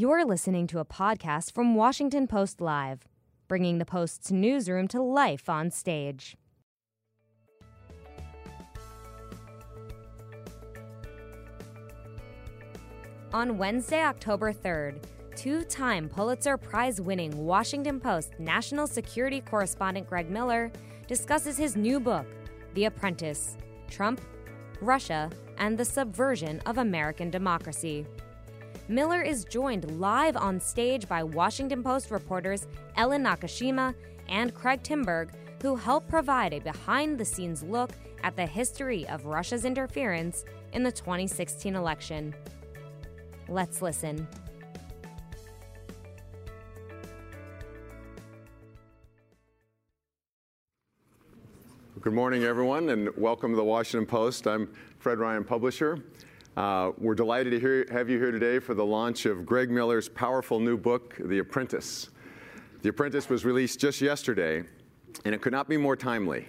You're listening to a podcast from Washington Post Live, bringing the Post's newsroom to life on stage. On Wednesday, October 3rd, two time Pulitzer Prize winning Washington Post national security correspondent Greg Miller discusses his new book, The Apprentice Trump, Russia, and the Subversion of American Democracy. Miller is joined live on stage by Washington Post reporters Ellen Nakashima and Craig Timberg, who help provide a behind the scenes look at the history of Russia's interference in the 2016 election. Let's listen. Good morning, everyone, and welcome to the Washington Post. I'm Fred Ryan, publisher. Uh, we're delighted to hear, have you here today for the launch of Greg Miller's powerful new book, The Apprentice. The Apprentice was released just yesterday, and it could not be more timely.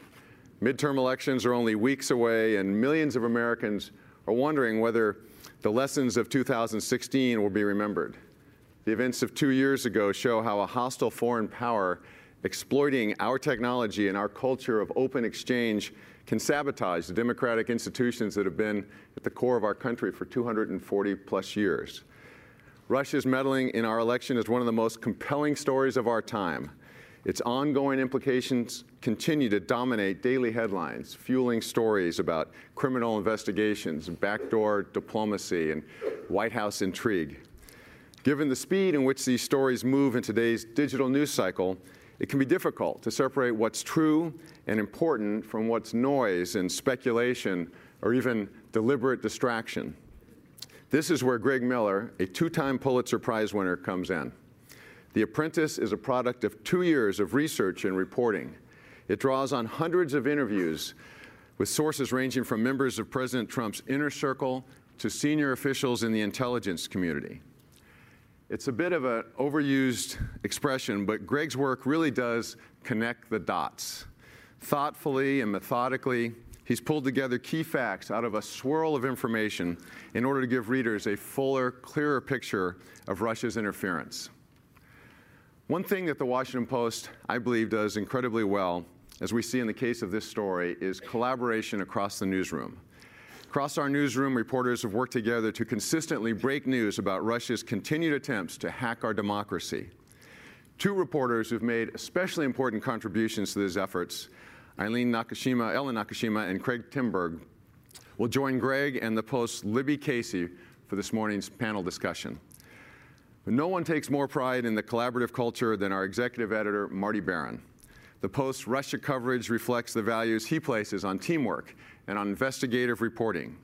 Midterm elections are only weeks away, and millions of Americans are wondering whether the lessons of 2016 will be remembered. The events of two years ago show how a hostile foreign power exploiting our technology and our culture of open exchange can sabotage the democratic institutions that have been at the core of our country for 240 plus years. Russia's meddling in our election is one of the most compelling stories of our time. Its ongoing implications continue to dominate daily headlines, fueling stories about criminal investigations, backdoor diplomacy, and White House intrigue. Given the speed in which these stories move in today's digital news cycle, it can be difficult to separate what's true and important from what's noise and speculation or even deliberate distraction. This is where Greg Miller, a two time Pulitzer Prize winner, comes in. The Apprentice is a product of two years of research and reporting. It draws on hundreds of interviews with sources ranging from members of President Trump's inner circle to senior officials in the intelligence community. It's a bit of an overused expression, but Greg's work really does connect the dots. Thoughtfully and methodically, he's pulled together key facts out of a swirl of information in order to give readers a fuller, clearer picture of Russia's interference. One thing that the Washington Post, I believe, does incredibly well, as we see in the case of this story, is collaboration across the newsroom. Across our newsroom, reporters have worked together to consistently break news about Russia's continued attempts to hack our democracy. Two reporters who've made especially important contributions to these efforts, Eileen Nakashima, Ellen Nakashima, and Craig Timberg, will join Greg and the Post's Libby Casey for this morning's panel discussion. But no one takes more pride in the collaborative culture than our executive editor, Marty Baron. The Post's Russia coverage reflects the values he places on teamwork and on investigative reporting.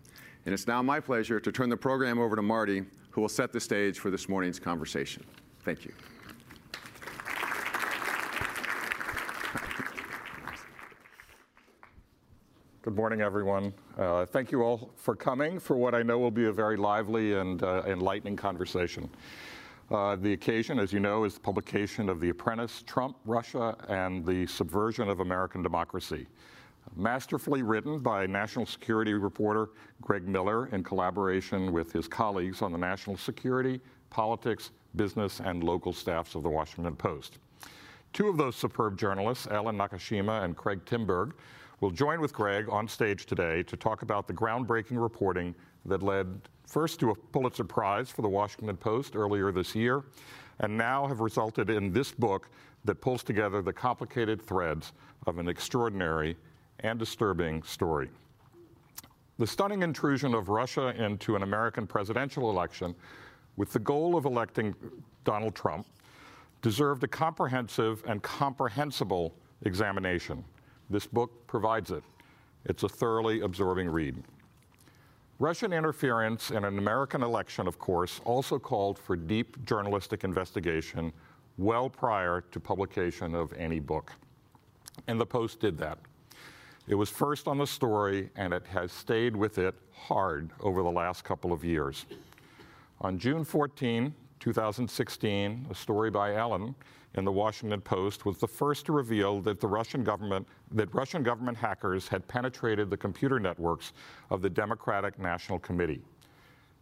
And it's now my pleasure to turn the program over to Marty, who will set the stage for this morning's conversation. Thank you. Good morning, everyone. Uh, thank you all for coming for what I know will be a very lively and uh, enlightening conversation. Uh, the occasion, as you know, is the publication of The Apprentice Trump, Russia, and the Subversion of American Democracy masterfully written by national security reporter Greg Miller in collaboration with his colleagues on the national security, politics, business, and local staffs of the Washington Post. Two of those superb journalists, Ellen Nakashima and Craig Timberg, will join with Greg on stage today to talk about the groundbreaking reporting that led first to a Pulitzer Prize for the Washington Post earlier this year, and now have resulted in this book that pulls together the complicated threads of an extraordinary and disturbing story. The stunning intrusion of Russia into an American presidential election with the goal of electing Donald Trump deserved a comprehensive and comprehensible examination. This book provides it. It's a thoroughly absorbing read. Russian interference in an American election, of course, also called for deep journalistic investigation well prior to publication of any book. And the Post did that. It was first on the story, and it has stayed with it hard over the last couple of years. On June 14, 2016, a story by Ellen in the Washington Post was the first to reveal that the Russian government that Russian government hackers had penetrated the computer networks of the Democratic National Committee.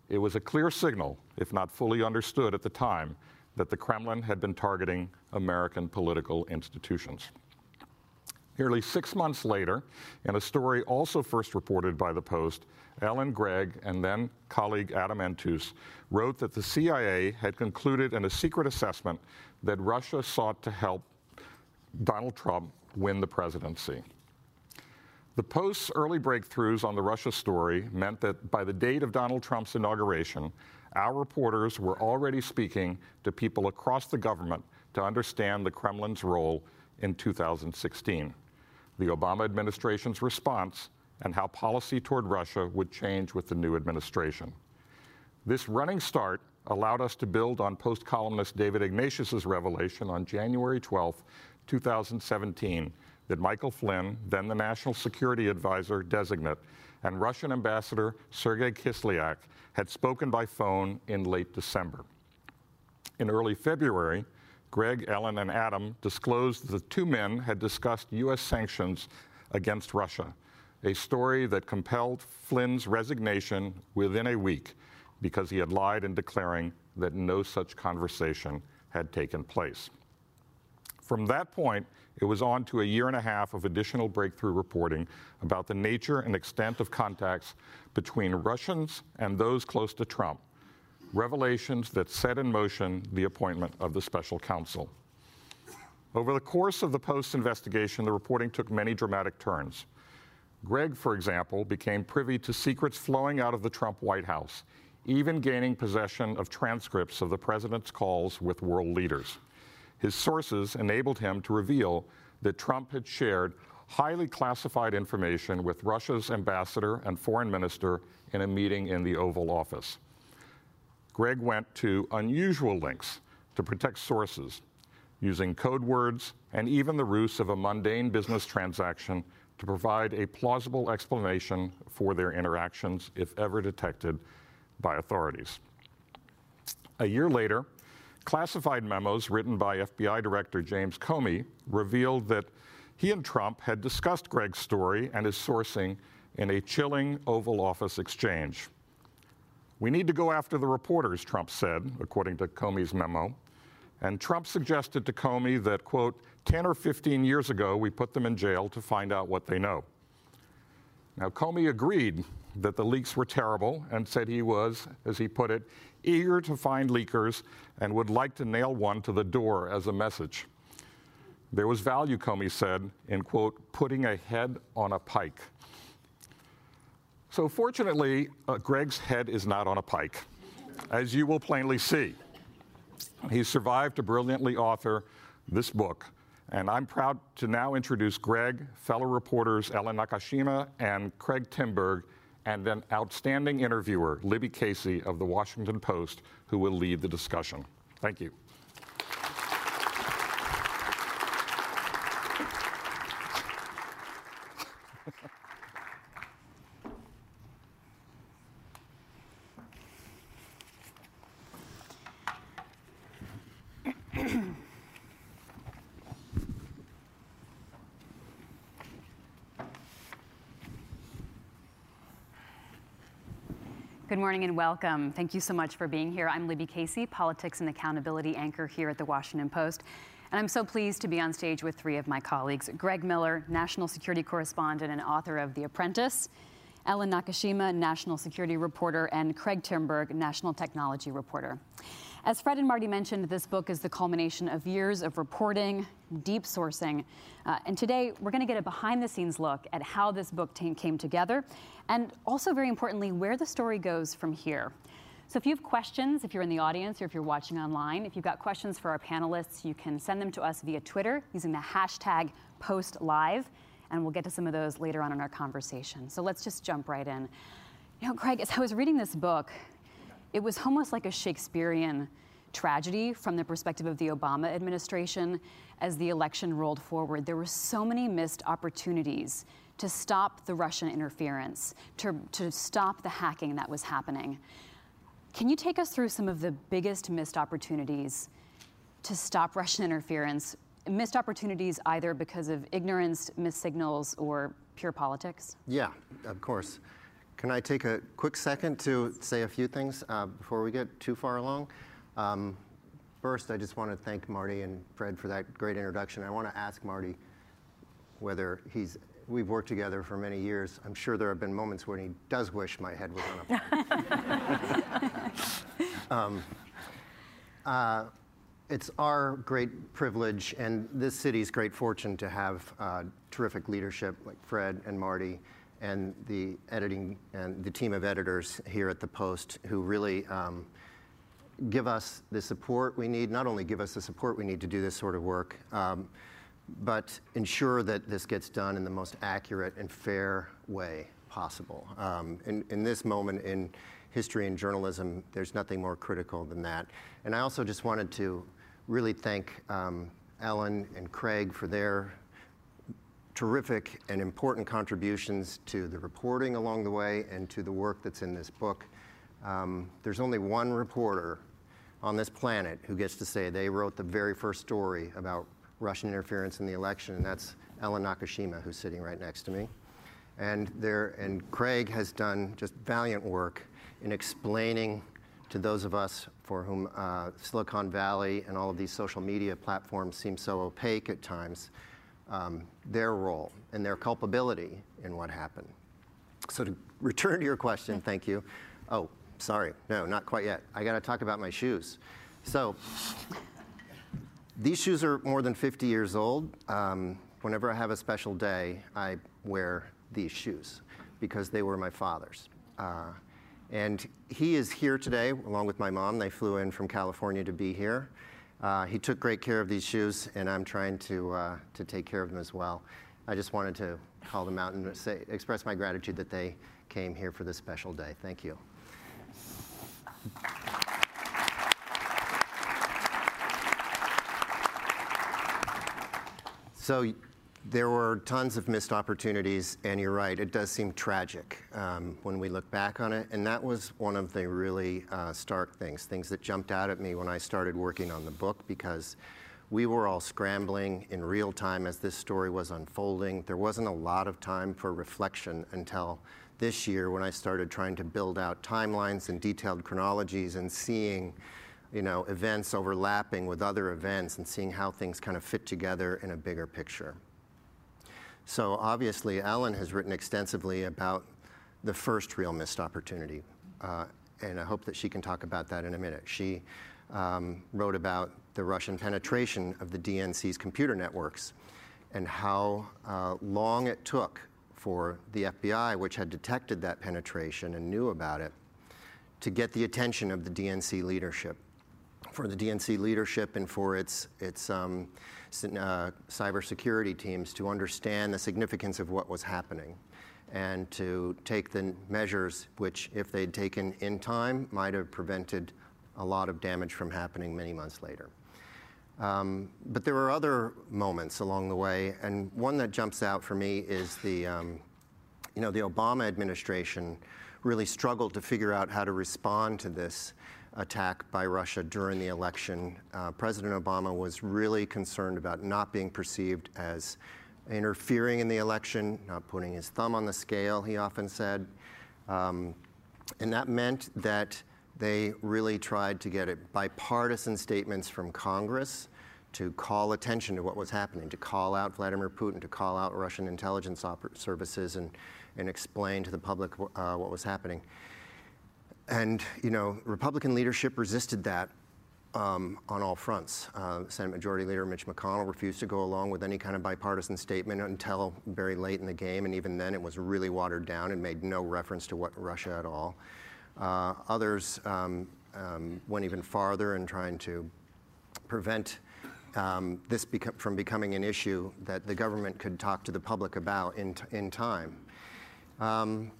it was a clear signal, if not fully understood at the time, that the Kremlin had been targeting American political institutions. Nearly six months later, in a story also first reported by the Post, Ellen Greg and then colleague Adam Entous wrote that the CIA had concluded in a secret assessment that Russia sought to help Donald Trump win the presidency. The Post's early breakthroughs on the Russia story meant that by the date of Donald Trump's inauguration, our reporters were already speaking to people across the government to understand the Kremlin's role in 2016, the Obama administration's response, and how policy toward Russia would change with the new administration. This running start allowed us to build on Post columnist David Ignatius's revelation on January 12, 2017 that Michael Flynn, then the National Security Advisor designate, and Russian Ambassador Sergei Kislyak had spoken by phone in late December. In early February, Greg, Ellen, and Adam disclosed that the two men had discussed U.S. sanctions against Russia, a story that compelled Flynn's resignation within a week because he had lied in declaring that no such conversation had taken place. From that point, it was on to a year and a half of additional breakthrough reporting about the nature and extent of contacts between Russians and those close to Trump, revelations that set in motion the appointment of the special counsel. Over the course of the Post investigation, the reporting took many dramatic turns. Greg, for example, became privy to secrets flowing out of the Trump White House, even gaining possession of transcripts of the president's calls with world leaders. His sources enabled him to reveal that Trump had shared highly classified information with Russia's ambassador and foreign minister in a meeting in the Oval Office. Greg went to unusual lengths to protect sources, using code words and even the ruse of a mundane business transaction to provide a plausible explanation for their interactions, if ever detected by authorities. A year later, Classified memos written by FBI Director James Comey revealed that he and Trump had discussed Greg's story and his sourcing in a chilling Oval Office exchange. We need to go after the reporters, Trump said, according to Comey's memo. And Trump suggested to Comey that, quote, 10 or 15 years ago, we put them in jail to find out what they know. Now, Comey agreed that the leaks were terrible and said he was, as he put it, eager to find leakers and would like to nail one to the door as a message. There was value, Comey said, in, quote, putting a head on a pike. So, fortunately, uh, Greg's head is not on a pike, as you will plainly see. He survived to brilliantly author this book, and I'm proud to now introduce Greg, fellow reporters Ellen Nakashima and Craig Timberg, and an outstanding interviewer, Libby Casey of the Washington Post, who will lead the discussion. Thank you. Good morning and welcome. Thank you so much for being here. I'm Libby Casey, politics and accountability anchor here at the Washington Post. And I'm so pleased to be on stage with three of my colleagues Greg Miller, national security correspondent and author of The Apprentice, Ellen Nakashima, national security reporter, and Craig Timberg, national technology reporter. As Fred and Marty mentioned, this book is the culmination of years of reporting, deep sourcing. Uh, and today, we're going to get a behind the scenes look at how this book came together, and also, very importantly, where the story goes from here. So, if you have questions, if you're in the audience or if you're watching online, if you've got questions for our panelists, you can send them to us via Twitter using the hashtag PostLive, and we'll get to some of those later on in our conversation. So, let's just jump right in. You know, Craig, as I was reading this book, it was almost like a Shakespearean tragedy from the perspective of the Obama administration as the election rolled forward. There were so many missed opportunities to stop the Russian interference, to, to stop the hacking that was happening. Can you take us through some of the biggest missed opportunities to stop Russian interference? Missed opportunities either because of ignorance, missed signals, or pure politics? Yeah, of course. Can I take a quick second to say a few things uh, before we get too far along? Um, first, I just want to thank Marty and Fred for that great introduction. I want to ask Marty whether he's we've worked together for many years. I'm sure there have been moments when he does wish my head was on a plane. um, uh, it's our great privilege and this city's great fortune to have uh, terrific leadership like Fred and Marty and the editing and the team of editors here at the Post who really um, give us the support we need, not only give us the support we need to do this sort of work, um, but ensure that this gets done in the most accurate and fair way possible. Um, in, in, this moment in history and journalism, there's nothing more critical than that. And I also just wanted to really thank um, Ellen and Craig for their terrific and important contributions to the reporting along the way and to the work that's in this book. Um, there's only one reporter on this planet who gets to say they wrote the very first story about Russian interference in the election, and that's Ellen Nakashima, who's sitting right next to me. And, there, and Craig has done just valiant work in explaining to those of us for whom uh, Silicon Valley and all of these social media platforms seem so opaque at times, um, their role and their culpability in what happened. So to return to your question, thank you. Oh, sorry, no, not quite yet. I got to talk about my shoes. So these shoes are more than 50 years old. Um, whenever I have a special day, I wear these shoes because they were my father's. Uh, and he is here today along with my mom. They flew in from California to be here. Uh, he took great care of these shoes, and I'm trying to, uh, to take care of them as well. I just wanted to call them out and say, express my gratitude that they came here for this special day. Thank you. So there were tons of missed opportunities, and you're right, it does seem tragic um, when we look back on it. And that was one of the really uh, stark things, things that jumped out at me when I started working on the book because we were all scrambling in real time as this story was unfolding. There wasn't a lot of time for reflection until this year when I started trying to build out timelines and detailed chronologies and seeing you know, events overlapping with other events and seeing how things kind of fit together in a bigger picture. So obviously, Ellen has written extensively about the first real missed opportunity, uh, and I hope that she can talk about that in a minute. She um, wrote about the Russian penetration of the DNC's computer networks and how uh, long it took for the FBI, which had detected that penetration and knew about it, to get the attention of the DNC leadership for the DNC leadership and for its, its um, uh, cybersecurity teams to understand the significance of what was happening and to take the measures which, if they'd taken in time, might have prevented a lot of damage from happening many months later. Um, but there were other moments along the way, and one that jumps out for me is the, um, you know, the Obama administration really struggled to figure out how to respond to this attack by Russia during the election. Uh, President Obama was really concerned about not being perceived as interfering in the election, not putting his thumb on the scale, he often said. Um, and that meant that they really tried to get it bipartisan statements from Congress to call attention to what was happening, to call out Vladimir Putin, to call out Russian intelligence services and, and explain to the public uh, what was happening. And, you know, Republican leadership resisted that um, on all fronts. Uh, Senate Majority Leader Mitch McConnell refused to go along with any kind of bipartisan statement until very late in the game, and even then it was really watered down and made no reference to what Russia at all. Uh, others um, um, went even farther in trying to prevent um, this beco- from becoming an issue that the government could talk to the public about in, t- in time. Um,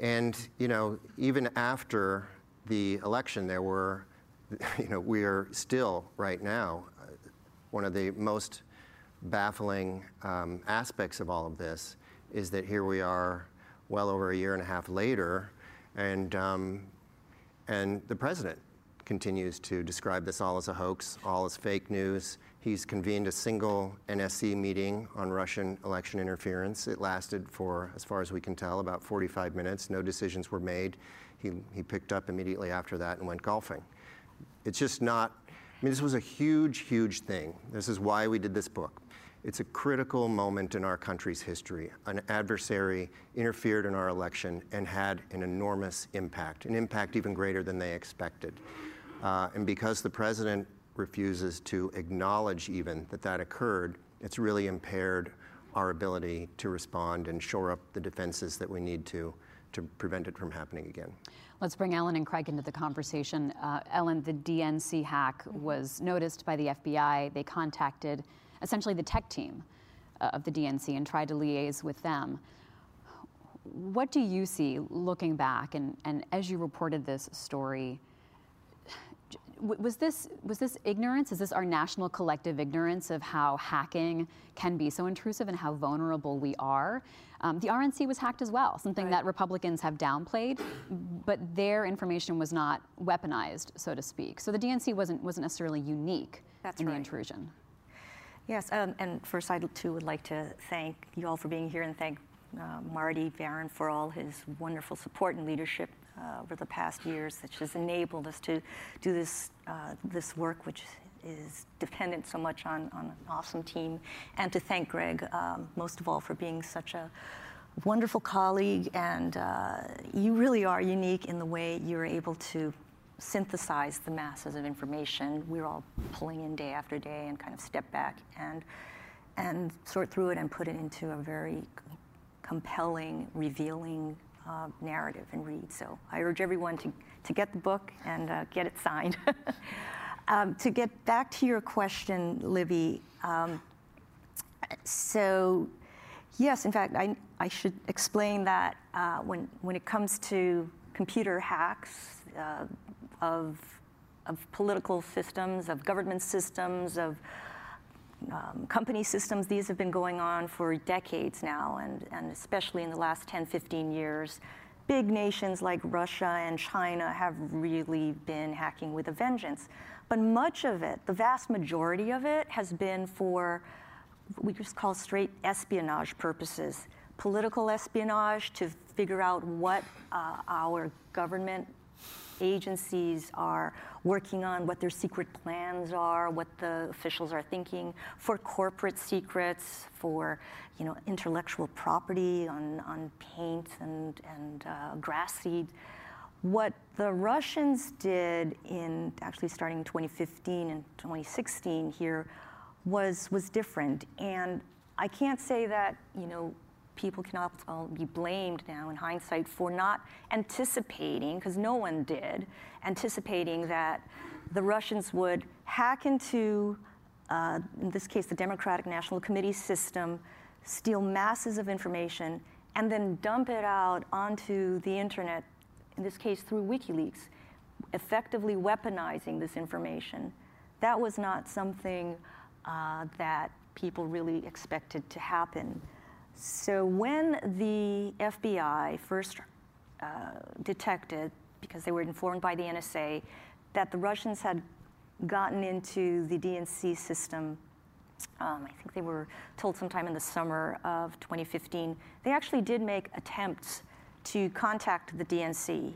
and, you know, even after the election, there were, you know, we are still right now, uh, one of the most baffling um, aspects of all of this is that here we are well over a year and a half later, and, um, and the president continues to describe this all as a hoax, all as fake news. He's convened a single NSC meeting on Russian election interference. It lasted for, as far as we can tell, about 45 minutes. No decisions were made. He, he picked up immediately after that and went golfing. It's just not, I mean, this was a huge, huge thing. This is why we did this book. It's a critical moment in our country's history. An adversary interfered in our election and had an enormous impact, an impact even greater than they expected. Uh, and because the president refuses to acknowledge even that that occurred, it's really impaired our ability to respond and shore up the defenses that we need to to prevent it from happening again. Let's bring Ellen and Craig into the conversation. Uh, Ellen, the DNC hack was noticed by the FBI. They contacted essentially the tech team uh, of the DNC and tried to liaise with them. What do you see looking back and, and as you reported this story? was this was this ignorance? Is this our national collective ignorance of how hacking can be so intrusive and how vulnerable we are? Um, the RNC was hacked as well, something right. that Republicans have downplayed, but their information was not weaponized, so to speak. So the DNC wasn't wasn't necessarily unique That's in right. the intrusion. Yes, um, and first I too would like to thank you all for being here and thank uh, Marty Baron for all his wonderful support and leadership uh, over the past years, which has enabled us to do this uh, this work, which is dependent so much on, on an awesome team, and to thank Greg um, most of all for being such a wonderful colleague, and uh, you really are unique in the way you're able to synthesize the masses of information we're all pulling in day after day and kind of step back and and sort through it and put it into a very compelling, revealing uh, narrative and read. So I urge everyone to, to get the book and uh, get it signed. um, to get back to your question, Libby, um, so yes, in fact, I, I should explain that uh, when, when it comes to computer hacks uh, of, of political systems, of government systems, of um, company systems, these have been going on for decades now, and, and especially in the last 10, 15 years. Big nations like Russia and China have really been hacking with a vengeance. But much of it, the vast majority of it, has been for what we just call straight espionage purposes political espionage to figure out what uh, our government agencies are working on, what their secret plans are, what the officials are thinking, for corporate secrets, for you know, intellectual property on, on paint and, and uh, grass seed. What the Russians did in actually starting 2015 and 2016 here was, was different. And I can't say that, you know, people can all be blamed now in hindsight for not anticipating, because no one did, anticipating that the Russians would hack into, uh, in this case, the Democratic National Committee system, steal masses of information, and then dump it out onto the internet, in this case through WikiLeaks, effectively weaponizing this information. That was not something uh, that people really expected to happen. So when the FBI first uh, detected, because they were informed by the NSA, that the Russians had gotten into the DNC system, um, I think they were told sometime in the summer of 2015, they actually did make attempts to contact the DNC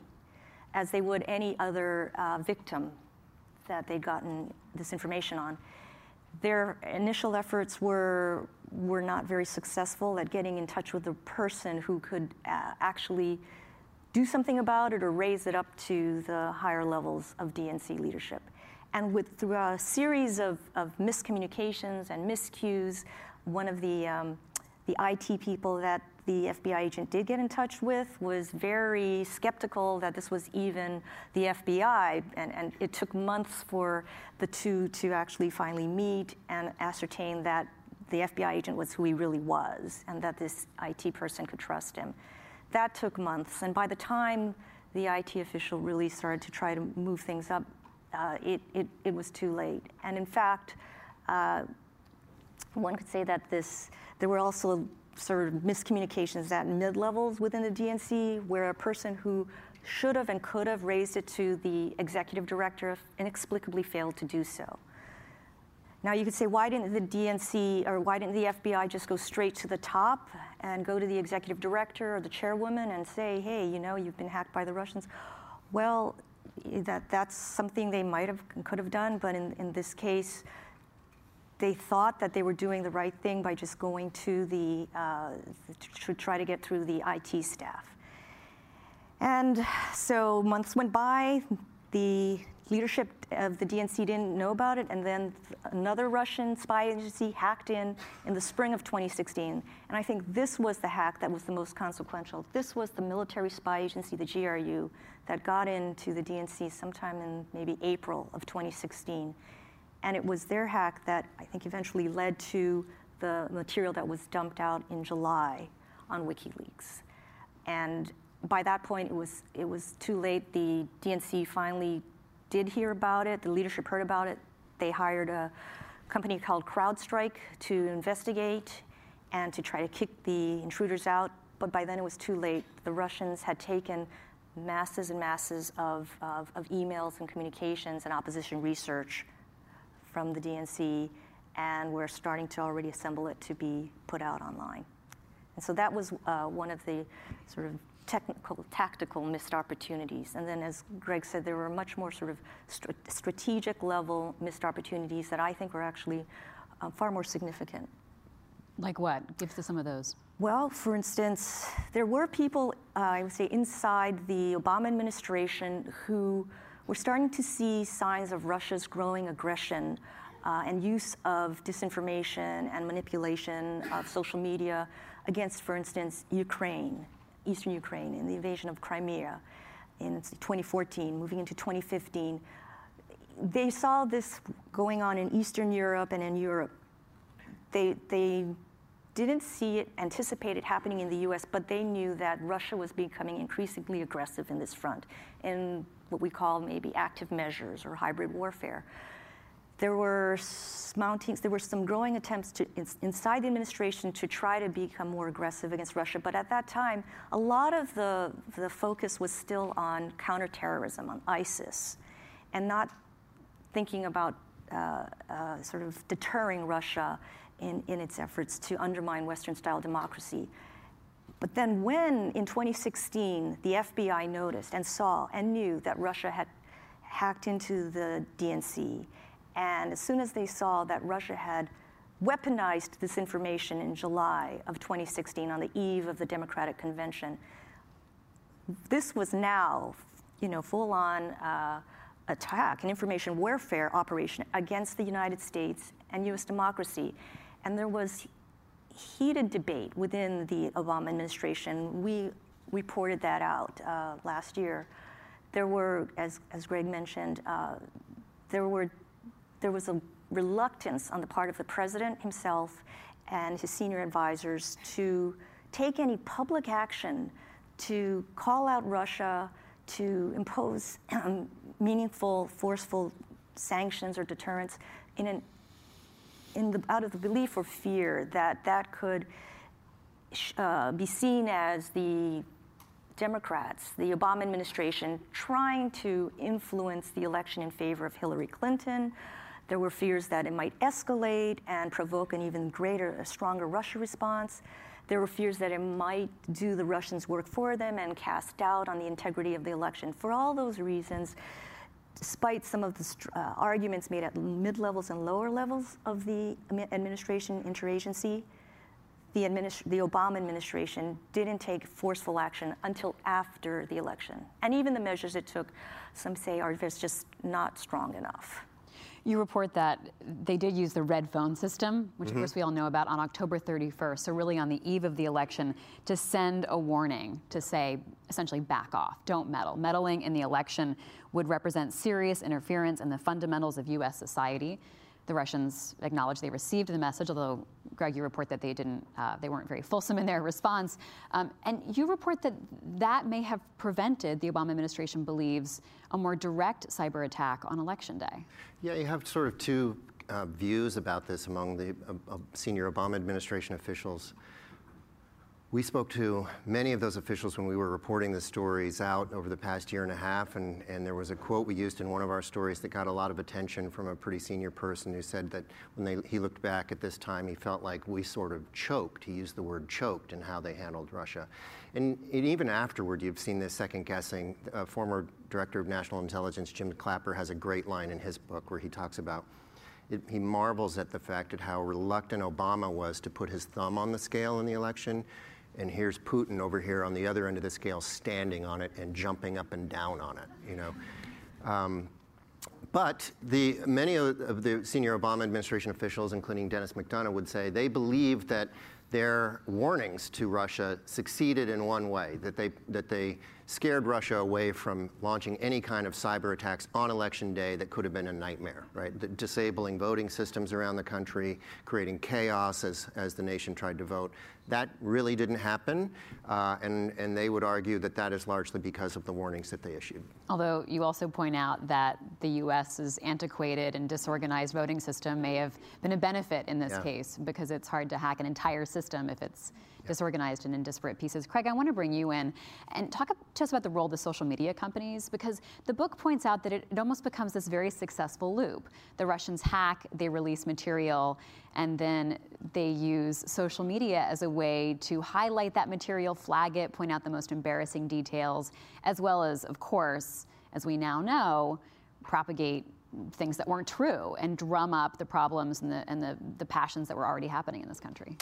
as they would any other uh, victim that they'd gotten this information on. Their initial efforts were were not very successful at getting in touch with the person who could uh, actually do something about it or raise it up to the higher levels of DNC leadership. And with through a series of, of miscommunications and miscues, one of the um, the IT people that the FBI agent did get in touch with was very skeptical that this was even the FBI, and, and it took months for the two to actually finally meet and ascertain that the FBI agent was who he really was and that this IT person could trust him. That took months, and by the time the IT official really started to try to move things up, uh, it, it, it, was too late. And in fact, uh, one could say that this, there were also sort of miscommunications at mid levels within the DNC where a person who should have and could have raised it to the executive director, inexplicably failed to do so. Now you could say, why didn't the DNC or why didn't the FBI just go straight to the top and go to the executive director or the chairwoman and say, hey, you know, you've been hacked by the Russians? Well, that, that's something they might have could have done, but in, in this case, they thought that they were doing the right thing by just going to the uh, to try to get through the IT staff. And so months went by, the leadership of the DNC didn't know about it, and then another Russian spy agency hacked in in the spring of 2016. And I think this was the hack that was the most consequential. This was the military spy agency, the GRU, that got into the DNC sometime in maybe April of 2016. And it was their hack that I think eventually led to the material that was dumped out in July on WikiLeaks. And by that point, it was, it was too late. The DNC finally did hear about it, the leadership heard about it. They hired a company called CrowdStrike to investigate and to try to kick the intruders out. But by then it was too late. The Russians had taken masses and masses of, of, of emails and communications and opposition research from the DNC, and we're starting to already assemble it to be put out online. And so that was uh, one of the sort of technical, tactical missed opportunities. And then, as Greg said, there were much more sort of st- strategic level missed opportunities that I think were actually uh, far more significant. Like what? Give us some of those. Well, for instance, there were people, uh, I would say, inside the Obama administration who were starting to see signs of Russia's growing aggression uh, and use of disinformation and manipulation of social media against, for instance, Ukraine eastern Ukraine in the invasion of Crimea in 2014, moving into 2015. They saw this going on in Eastern Europe and in Europe. They, they didn't see it, anticipate it happening in the US, but they knew that Russia was becoming increasingly aggressive in this front in what we call maybe active measures or hybrid warfare there were mounting, there were some growing attempts to, in, inside the administration to try to become more aggressive against Russia. But at that time, a lot of the, the focus was still on counterterrorism, on ISIS, and not thinking about uh, uh, sort of deterring Russia in, in its efforts to undermine Western style democracy. But then, when in 2016 the FBI noticed and saw and knew that Russia had hacked into the DNC and as soon as they saw that Russia had weaponized this information in July of 2016 on the eve of the Democratic Convention, this was now, you know, full-on uh, attack, an information warfare operation against the United States and U.S. democracy. And there was heated debate within the Obama administration. We reported that out uh, last year. There were, as, as Greg mentioned, uh, there were there was a reluctance on the part of the president himself and his senior advisors to take any public action to call out Russia, to impose um, meaningful, forceful sanctions or deterrence in an, in the, out of the belief or fear that that could uh, be seen as the Democrats, the Obama administration, trying to influence the election in favor of Hillary Clinton, there were fears that it might escalate and provoke an even greater, a stronger Russia response. There were fears that it might do the Russians' work for them and cast doubt on the integrity of the election. For all those reasons, despite some of the uh, arguments made at mid levels and lower levels of the administration interagency, the, administ- the, Obama administration didn't take forceful action until after the election. And even the measures it took, some say, are just not strong enough. You report that they did use the red phone system, which mm-hmm. of course we all know about, on October 31st, so really on the eve of the election, to send a warning to say, essentially, back off, don't meddle. Meddling in the election would represent serious interference in the fundamentals of U.S. society. The Russians acknowledged they received the message, although Greg, you report that they didn't, uh, they weren't very fulsome in their response. Um, and you report that that may have prevented the Obama administration believes a more direct cyber attack on election day. Yeah, you have sort of two uh, views about this among the uh, uh senior Obama administration officials. We spoke to many of those officials when we were reporting the stories out over the past year and a half, and, and there was a quote we used in one of our stories that got a lot of attention from a pretty senior person who said that when they, he looked back at this time, he felt like we sort of choked. He used the word choked in how they handled Russia. And, and even afterward, you've seen this second guessing. Uh, former Director of National Intelligence, Jim Clapper, has a great line in his book where he talks about it, he marvels at the fact at how reluctant Obama was to put his thumb on the scale in the election and here's Putin over here on the other end of the scale standing on it and jumping up and down on it, you know. Um, but the, many of, the senior Obama administration officials, including Denis McDonough, would say they believe that their warnings to Russia succeeded in one way, that they, that they scared Russia away from launching any kind of cyber attacks on election day that could have been a nightmare, right? The disabling voting systems around the country, creating chaos as, as the nation tried to vote. That really didn't happen, uh, and, and they would argue that that is largely because of the warnings that they issued. Although you also point out that the U.S.'s antiquated and disorganized voting system may have been a benefit in this yeah. case because it's hard to hack an entire system if it's disorganized and in disparate pieces. Craig, I want to bring you in and talk to us about the role of the social media companies because the book points out that it, it almost becomes this very successful loop. The Russians hack, they release material, and then they use social media as a way to highlight that material, flag it, point out the most embarrassing details, as well as, of course, as we now know, propagate things that weren't true and drum up the problems and the, and the, the passions that were already happening in this country.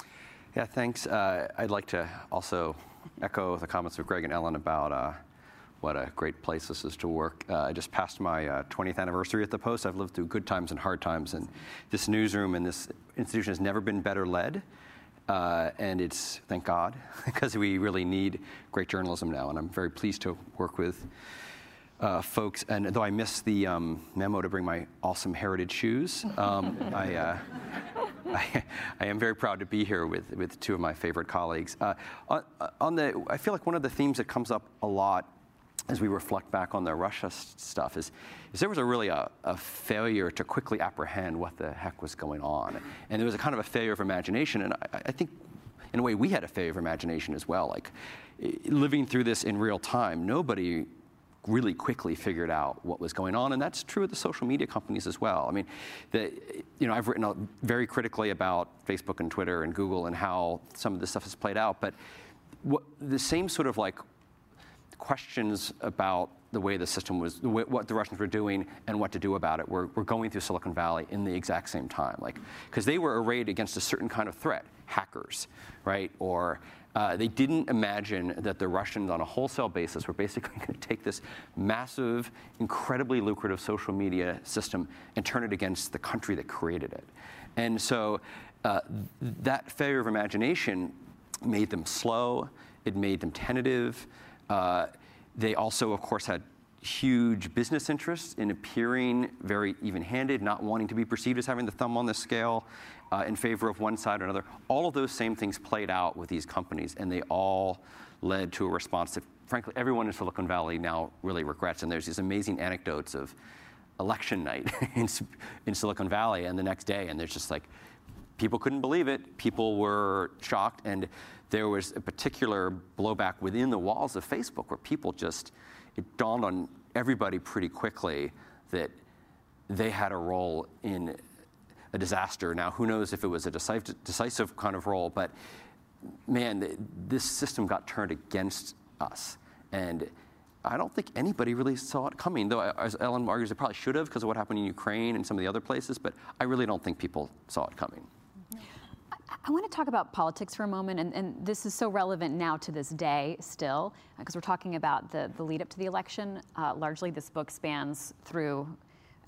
Yeah, thanks. Uh, I'd like to also echo the comments of Greg and Ellen about uh, what a great place this is to work. Uh, I just passed my 20th uh, anniversary at the Post. I've lived through good times and hard times, and this newsroom and this institution has never been better led. Uh, and it's thank God because we really need great journalism now, and I'm very pleased to work with uh, folks. And though I missed the um, memo to bring my awesome heritage shoes, um, I, uh, I, I, am very proud to be here with, with two of my favorite colleagues. Uh, on, on, the, I feel like one of the themes that comes up a lot as we reflect back on the Russia stuff is, is there was a really a, a, failure to quickly apprehend what the heck was going on. And there was a kind of a failure of imagination. And I, I think in a way we had a failure of imagination as well. Like living through this in real time, nobody really quickly figured out what was going on, and that's true of the social media companies as well. I mean, the, you know, I've written very critically about Facebook and Twitter and Google and how some of this stuff has played out, but what, the same sort of like questions about the way the system was, the way, what the Russians were doing and what to do about it were, were going through Silicon Valley in the exact same time. Like, because they were arrayed against a certain kind of threat, hackers, right? Or uh, they didn't imagine that the Russians, on a wholesale basis, were basically going to take this massive, incredibly lucrative social media system and turn it against the country that created it. And so uh, that failure of imagination made them slow, it made them tentative. Uh, they also, of course, had huge business interests in appearing very even handed, not wanting to be perceived as having the thumb on the scale uh, in favor of one side or another. All of those same things played out with these companies, and they all led to a response that, frankly, everyone in Silicon Valley now really regrets. And there's these amazing anecdotes of election night in, in Silicon Valley and the next day, and there's just like, people couldn't believe it. People were shocked, and there was a particular blowback within the walls of Facebook where people just, it dawned on everybody pretty quickly that they had a role in a disaster. Now, who knows if it was a decisive, kind of role, but man, this system got turned against us. And I don't think anybody really saw it coming, though, as Ellen argues, it probably should have because of what happened in Ukraine and some of the other places, but I really don't think people saw it coming. I want to talk about politics for a moment, and, and, this is so relevant now to this day still, because we're talking about the, the lead up to the election. Uh, largely, this book spans through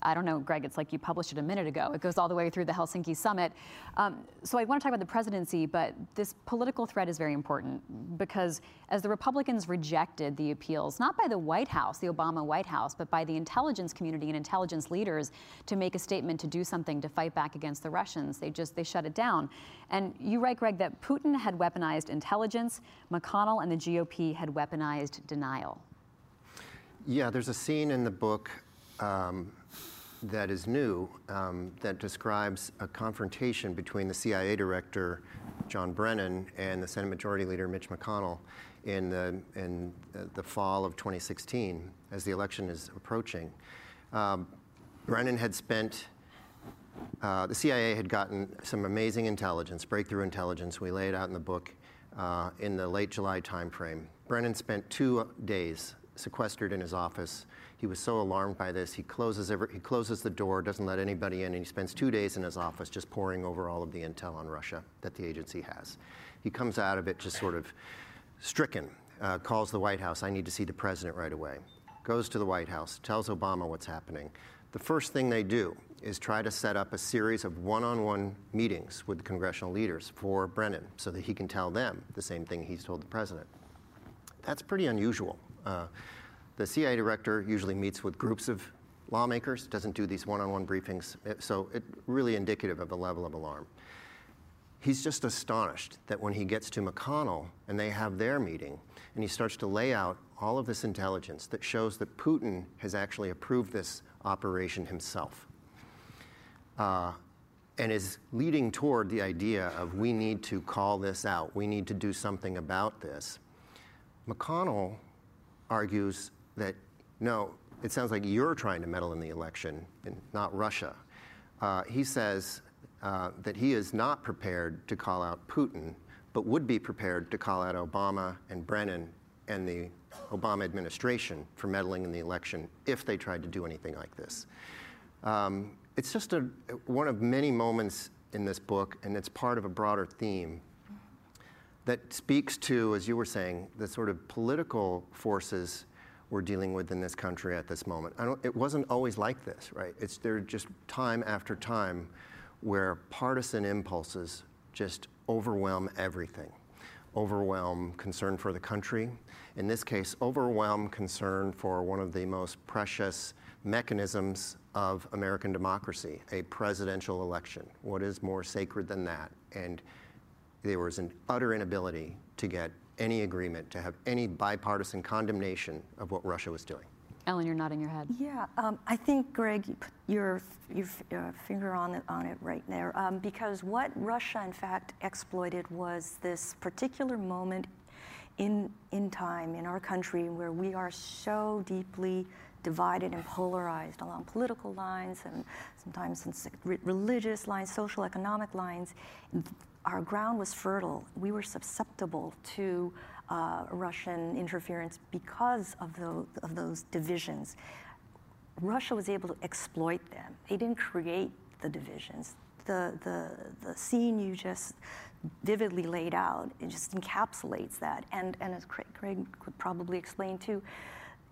I don't know, Greg, it's like you published it a minute ago. It goes all the way through the Helsinki summit. Um, so I want to talk about the presidency, but this political threat is very important because as the Republicans rejected the appeals, not by the White House, the Obama White House, but by the intelligence community and intelligence leaders to make a statement to do something to fight back against the Russians, they just, they shut it down. And you write, Greg, that Putin had weaponized intelligence, McConnell and the GOP had weaponized denial. Yeah, there's a scene in the book um, that is new um, that describes a confrontation between the CIA director John Brennan and the Senate Majority Leader Mitch McConnell in the, in the fall of 2016 as the election is approaching. Um, Brennan had spent, uh, the CIA had gotten some amazing intelligence, breakthrough intelligence we lay it out in the book uh, in the late July timeframe. Brennan spent two days sequestered in his office. He was so alarmed by this, he closes, every, he closes the door, doesn't let anybody in, and he spends two days in his office just poring over all of the intel on Russia that the agency has. He comes out of it just sort of stricken, uh, calls the White House, I need to see the president right away. Goes to the White House, tells Obama what's happening. The first thing they do is try to set up a series of one on one meetings with the congressional leaders for Brennan so that he can tell them the same thing he's told the president. That's pretty unusual. Uh, the CIA director usually meets with groups of lawmakers, doesn't do these one on one briefings, so it really indicative of a level of alarm. He's just astonished that when he gets to McConnell and they have their meeting, and he starts to lay out all of this intelligence that shows that Putin has actually approved this operation himself. Uh, and is leading toward the idea of we need to call this out, we need to do something about this. McConnell argues that no, it sounds like you're trying to meddle in the election and not Russia. Uh, he says uh, that he is not prepared to call out Putin, but would be prepared to call out Obama and Brennan and the Obama administration for meddling in the election if they tried to do anything like this. Um, it's just a, one of many moments in this book, and it's part of a broader theme that speaks to, as you were saying, the sort of political forces we're dealing with in this country at this moment. it wasn't always like this, right? It's there just time after time where partisan impulses just overwhelm everything. Overwhelm concern for the country. In this case, overwhelm concern for one of the most precious mechanisms of American democracy, a presidential election. What is more sacred than that? And there was an utter inability to get any agreement, to have any bipartisan condemnation of what Russia was doing. Ellen, you're nodding your head. Yeah, um, I think, Greg, you put your, your uh, finger on it, on it right there. Um, because what Russia, in fact, exploited was this particular moment in, in time in our country where we are so deeply divided and polarized along political lines and sometimes religious lines, social economic lines our ground was fertile. We were susceptible to uh, Russian interference because of, the, of those divisions. Russia was able to exploit them. They didn't create the divisions. The, the, the scene you just vividly laid out, it just encapsulates that. And, and as Craig, Craig could probably explain too,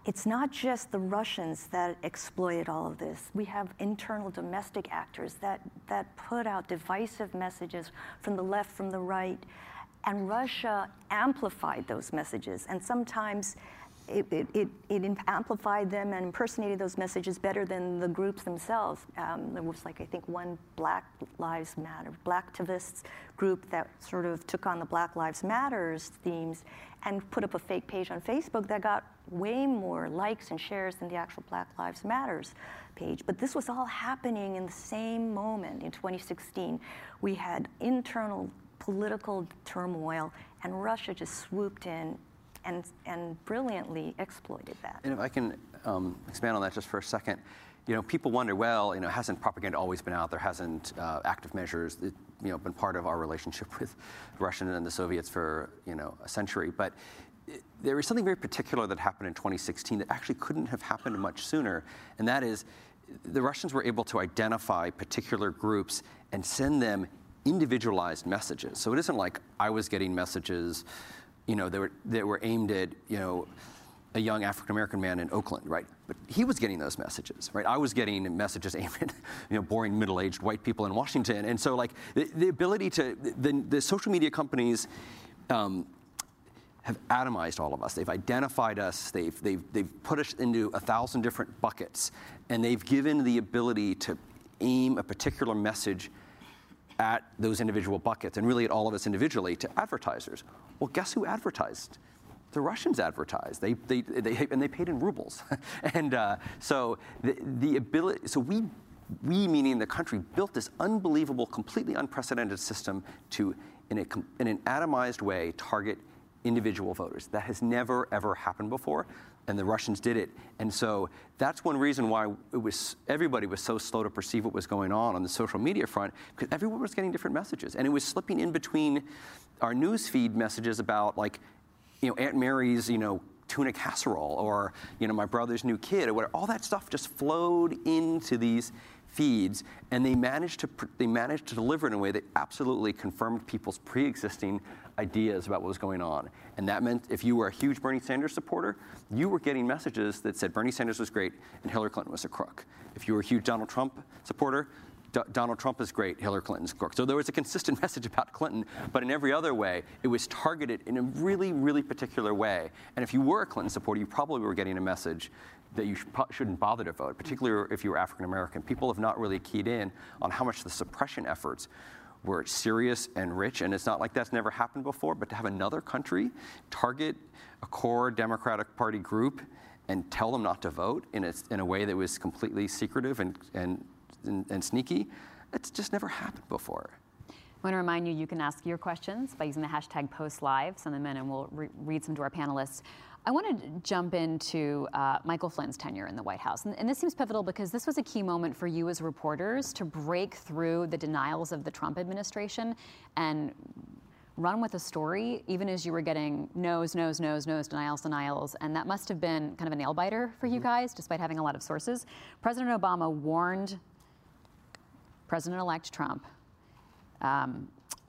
it's not just the Russians that exploited all of this. We have internal domestic actors that, that put out divisive messages from the left, from the right, and Russia amplified those messages. And sometimes it, it, it, amplified them and impersonated those messages better than the groups themselves. Um, there was like I think one Black Lives Matter, Black Blacktivists group that sort of took on the Black Lives Matters themes and put up a fake page on Facebook that got way more likes and shares than the actual Black Lives Matters page. But this was all happening in the same moment in 2016. We had internal political turmoil, and Russia just swooped in and, and brilliantly exploited that. And if I can um, expand on that just for a second, you know, people wonder, well, you know, hasn't propaganda always been out there? Hasn't uh, active measures, you know, been part of our relationship with Russia and the Soviets for, you know, a century? But there is something very particular that happened in 2016 that actually couldn't have happened much sooner, and that is the Russians were able to identify particular groups and send them individualized messages. So it isn't like I was getting messages you know, they were, they were aimed at, you know, a young African American man in Oakland, right? But he was getting those messages, right? I was getting messages aimed at, you know, boring middle-aged white people in Washington. And so, like, the, the ability to, the, the social media companies um, have atomized all of us. They've identified us. They've, they've, they've put us into a thousand different buckets. And they've given the ability to aim a particular message at those individual buckets and really at all of us individually to advertisers. Well, guess who advertised? The Russians advertised. They, they, they, and they paid in rubles. and uh, so the, the ability, so we, we, meaning the country, built this unbelievable, completely unprecedented system to in, a, in an atomized way, target individual voters. That has never, ever happened before and the Russians did it. And so that's one reason why it was everybody was so slow to perceive what was going on on the social media front because everyone was getting different messages, and it was slipping in between our news feed messages about like, you know, Aunt Mary's, you know. Tuna casserole, or you know, my brother's new kid, or whatever. All that stuff just flowed into these feeds, and they managed to they managed to deliver in a way that absolutely confirmed people's pre-existing ideas about what was going on. And that meant if you were a huge Bernie Sanders supporter, you were getting messages that said Bernie Sanders was great and Hillary Clinton was a crook. If you were a huge Donald Trump supporter, D- Donald Trump is great, Hillary Clinton's crook. So there was a consistent message about Clinton, but in every other way, it was targeted in a really, really particular way. And if you were a Clinton supporter, you probably were getting a message that you shouldn't bother to vote, particularly if you were African American. People have not really keyed in on how much the suppression efforts were serious and rich, and it's not like that's never happened before, but to have another country target a core Democratic Party group and tell them not to vote in a, in a way that was completely secretive and, and, and, and sneaky, it's just never happened before. I want to remind you, you can ask your questions by using the hashtag postlive. Send them in and we'll re- read some to our panelists. I want to jump into uh, Michael Flynn's tenure in the White House. And, and, this seems pivotal because this was a key moment for you as reporters to break through the denials of the Trump administration and run with a story, even as you were getting no's, no's, no's, no's, denials, denials. And that must have been kind of a nail biter for you mm-hmm. guys, despite having a lot of sources. President Obama warned President elect Trump um,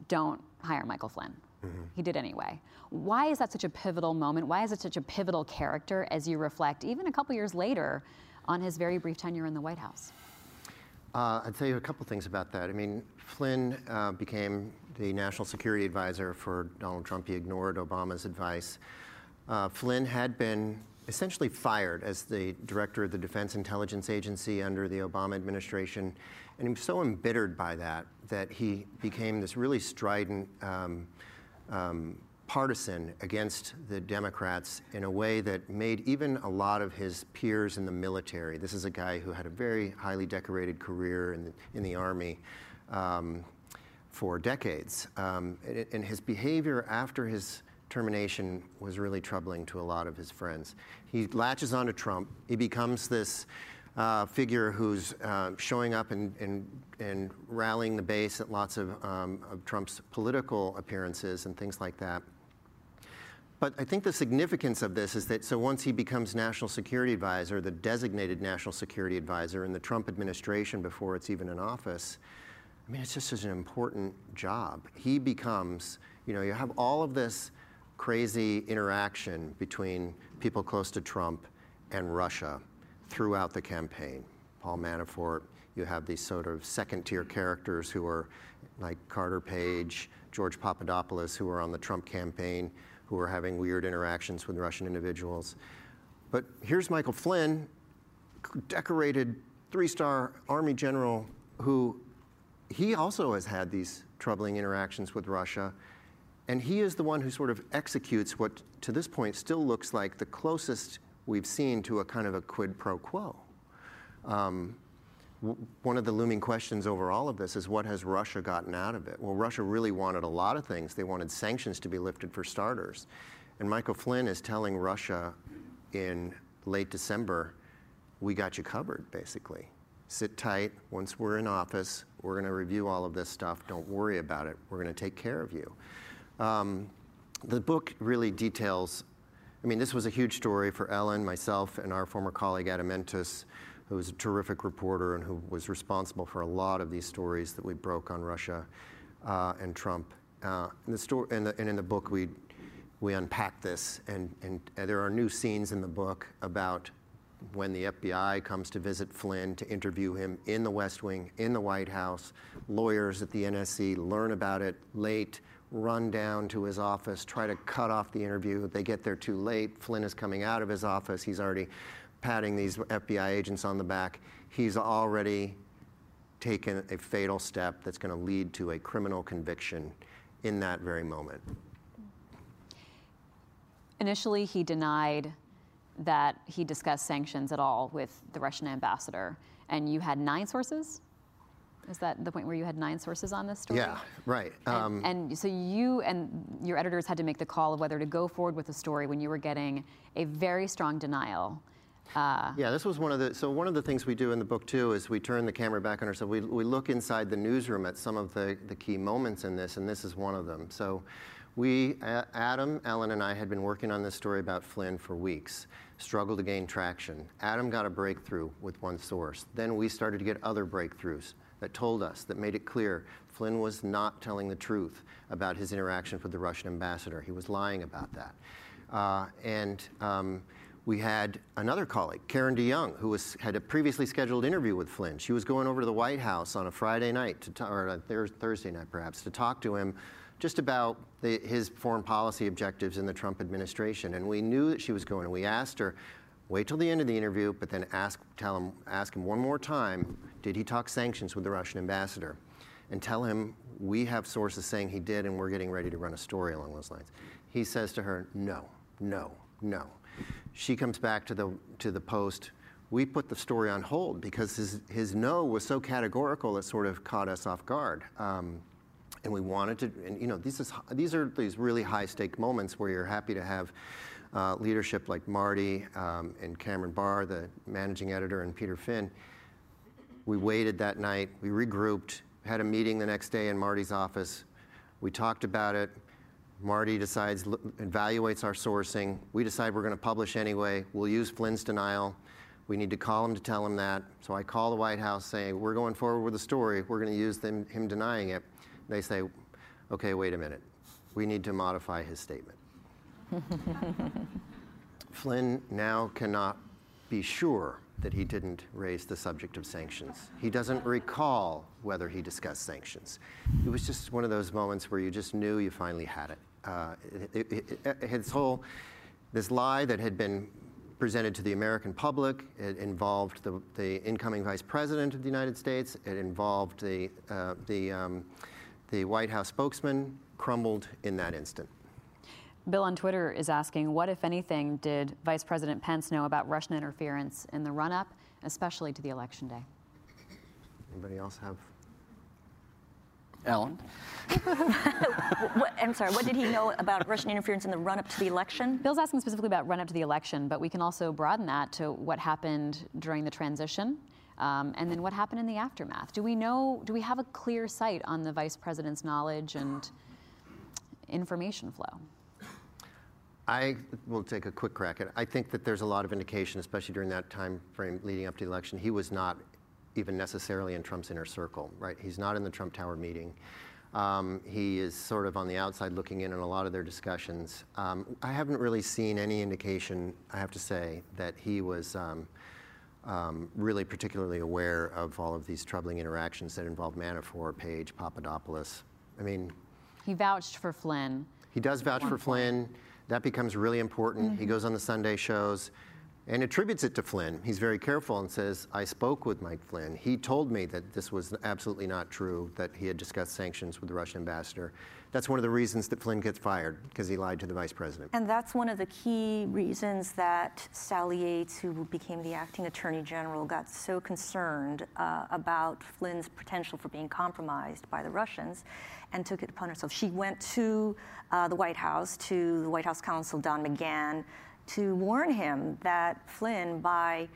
don't hire Michael Flynn. Mm-hmm. He did anyway. Why is that such a pivotal moment? Why is it such a pivotal character as you reflect, even a couple years later, on his very brief tenure in the White House? Uh, I'd say a couple things about that. I mean, Flynn uh, became the national security advisor for Donald Trump. He ignored Obama's advice. Uh, Flynn had been essentially fired as the director of the Defense Intelligence Agency under the Obama administration, and he was so embittered by that that he became this really strident um, um, partisan against the Democrats in a way that made even a lot of his peers in the military. This is a guy who had a very highly decorated career in the, in the Army um, for decades. Um, and, and his behavior after his termination was really troubling to a lot of his friends. He latches onto Trump. He becomes this uh, figure who's uh, showing up and, and, and rallying the base at lots of, um, of Trump's political appearances and things like that. But I think the significance of this is that so once he becomes national security advisor, the designated national security advisor in the Trump administration before it's even in office, I mean, it's just such an important job. He becomes, you know, you have all of this crazy interaction between people close to Trump and Russia throughout the campaign. Paul Manafort, you have these sort of second tier characters who are like Carter Page, George Papadopoulos, who are on the Trump campaign, who are having weird interactions with Russian individuals. But here's Michael Flynn, decorated three star Army general, who he also has had these troubling interactions with Russia. And he is the one who sort of executes what, to this point, still looks like the closest we've seen to a kind of a quid pro quo. Um, one of the looming questions over all of this is what has Russia gotten out of it? Well, Russia really wanted a lot of things. They wanted sanctions to be lifted for starters. And Michael Flynn is telling Russia in late December, we got you covered, basically. Sit tight. Once we're in office, we're going to review all of this stuff. Don't worry about it. We're going to take care of you. Um, the book really details I mean, this was a huge story for Ellen, myself, and our former colleague Adam Entous, who was a terrific reporter and who was responsible for a lot of these stories that we broke on Russia uh, and Trump. Uh, in the story, and, and, in the book, we we unpack this, and, and there are new scenes in the book about when the FBI comes to visit Flynn to interview him in the West Wing, in the White House. Lawyers at the NSC learn about it late run down to his office, try to cut off the interview. They get there too late. Flynn is coming out of his office. He's already patting these FBI agents on the back. He's already taken a fatal step that's going to lead to a criminal conviction in that very moment. Initially, he denied that he discussed sanctions at all with the Russian ambassador. And you had nine sources Is that the point where you had nine sources on this story? Yeah, right. Um, and, and, so you and your editors had to make the call of whether to go forward with the story when you were getting a very strong denial. Uh, yeah, this was one of the. So one of the things we do in the book too is we turn the camera back on ourselves. We, we look inside the newsroom at some of the, the key moments in this, and this is one of them. So we, Adam, Ellen, and I had been working on this story about Flynn for weeks, struggled to gain traction. Adam got a breakthrough with one source. Then we started to get other breakthroughs told us, that made it clear Flynn was not telling the truth about his interaction with the Russian ambassador. He was lying about that. Uh, and um, we had another colleague, Karen DeYoung, who was, had a previously scheduled interview with Flynn. She was going over to the White House on a Friday night, to or a Thursday night perhaps, to talk to him just about the, his foreign policy objectives in the Trump administration. And we knew that she was going. And we asked her, wait till the end of the interview, but then ask, tell him, ask him one more time, did he talk sanctions with the Russian ambassador? And tell him we have sources saying he did, and we're getting ready to run a story along those lines. He says to her, no, no, no. She comes back to the, to the post. We put the story on hold because his, his no was so categorical it sort of caught us off guard. Um, and we wanted to, and you know, these, is, these are these really high stake moments where you're happy to have uh, leadership like Marty um, and Cameron Barr, the managing editor, and Peter Finn. We waited that night, we regrouped, had a meeting the next day in Marty's office. We talked about it. Marty decides, evaluates our sourcing. We decide we're going to publish anyway. We'll use Flynn's denial. We need to call him to tell him that. So I call the White House saying, We're going forward with the story. We're going to use them, him denying it. They say, okay, wait a minute. We need to modify his statement. Flynn now cannot be sure that he didn't raise the subject of sanctions. He doesn't recall whether he discussed sanctions. It was just one of those moments where you just knew you finally had it. Uh, it, it, it his whole, this lie that had been presented to the American public. It involved the, the incoming vice president of the United States. It involved the, uh, the um, the White House spokesman crumbled in that instant. Bill on Twitter is asking, what, if anything, did Vice President Pence know about Russian interference in the run up, especially to the election day? Anybody else have? Ellen? what, I'm sorry, what did he know about Russian interference in the run up to the election? Bill's asking specifically about run up to the election, but we can also broaden that to what happened during the transition um, and then what happened in the aftermath? Do we know, do we have a clear sight on the vice president's knowledge and information flow? I will take a quick crack at it. I think that there's a lot of indication, especially during that time frame leading up to the election, he was not even necessarily in Trump's inner circle, right? He's not in the Trump Tower meeting. Um, he is sort of on the outside looking in on a lot of their discussions. Um, I haven't really seen any indication, I have to say, that he was um, um, really particularly aware of all of these troubling interactions that involve Manafort, Page, Papadopoulos. I mean, he vouched for Flynn. He does vouch for Flynn. That becomes really important. Mm-hmm. He goes on the Sunday shows and attributes it to Flynn. He's very careful and says, I spoke with Mike Flynn. He told me that this was absolutely not true, that he had discussed sanctions with the Russian ambassador. That's one of the reasons that Flynn gets fired, because he lied to the vice president. And that's one of the key reasons that Sally Yates, who became the acting attorney general, got so concerned uh, about Flynn's potential for being compromised by the Russians and took it upon herself. She went to uh, the White House, to the White House counsel, Don McGahn, to warn him that Flynn, by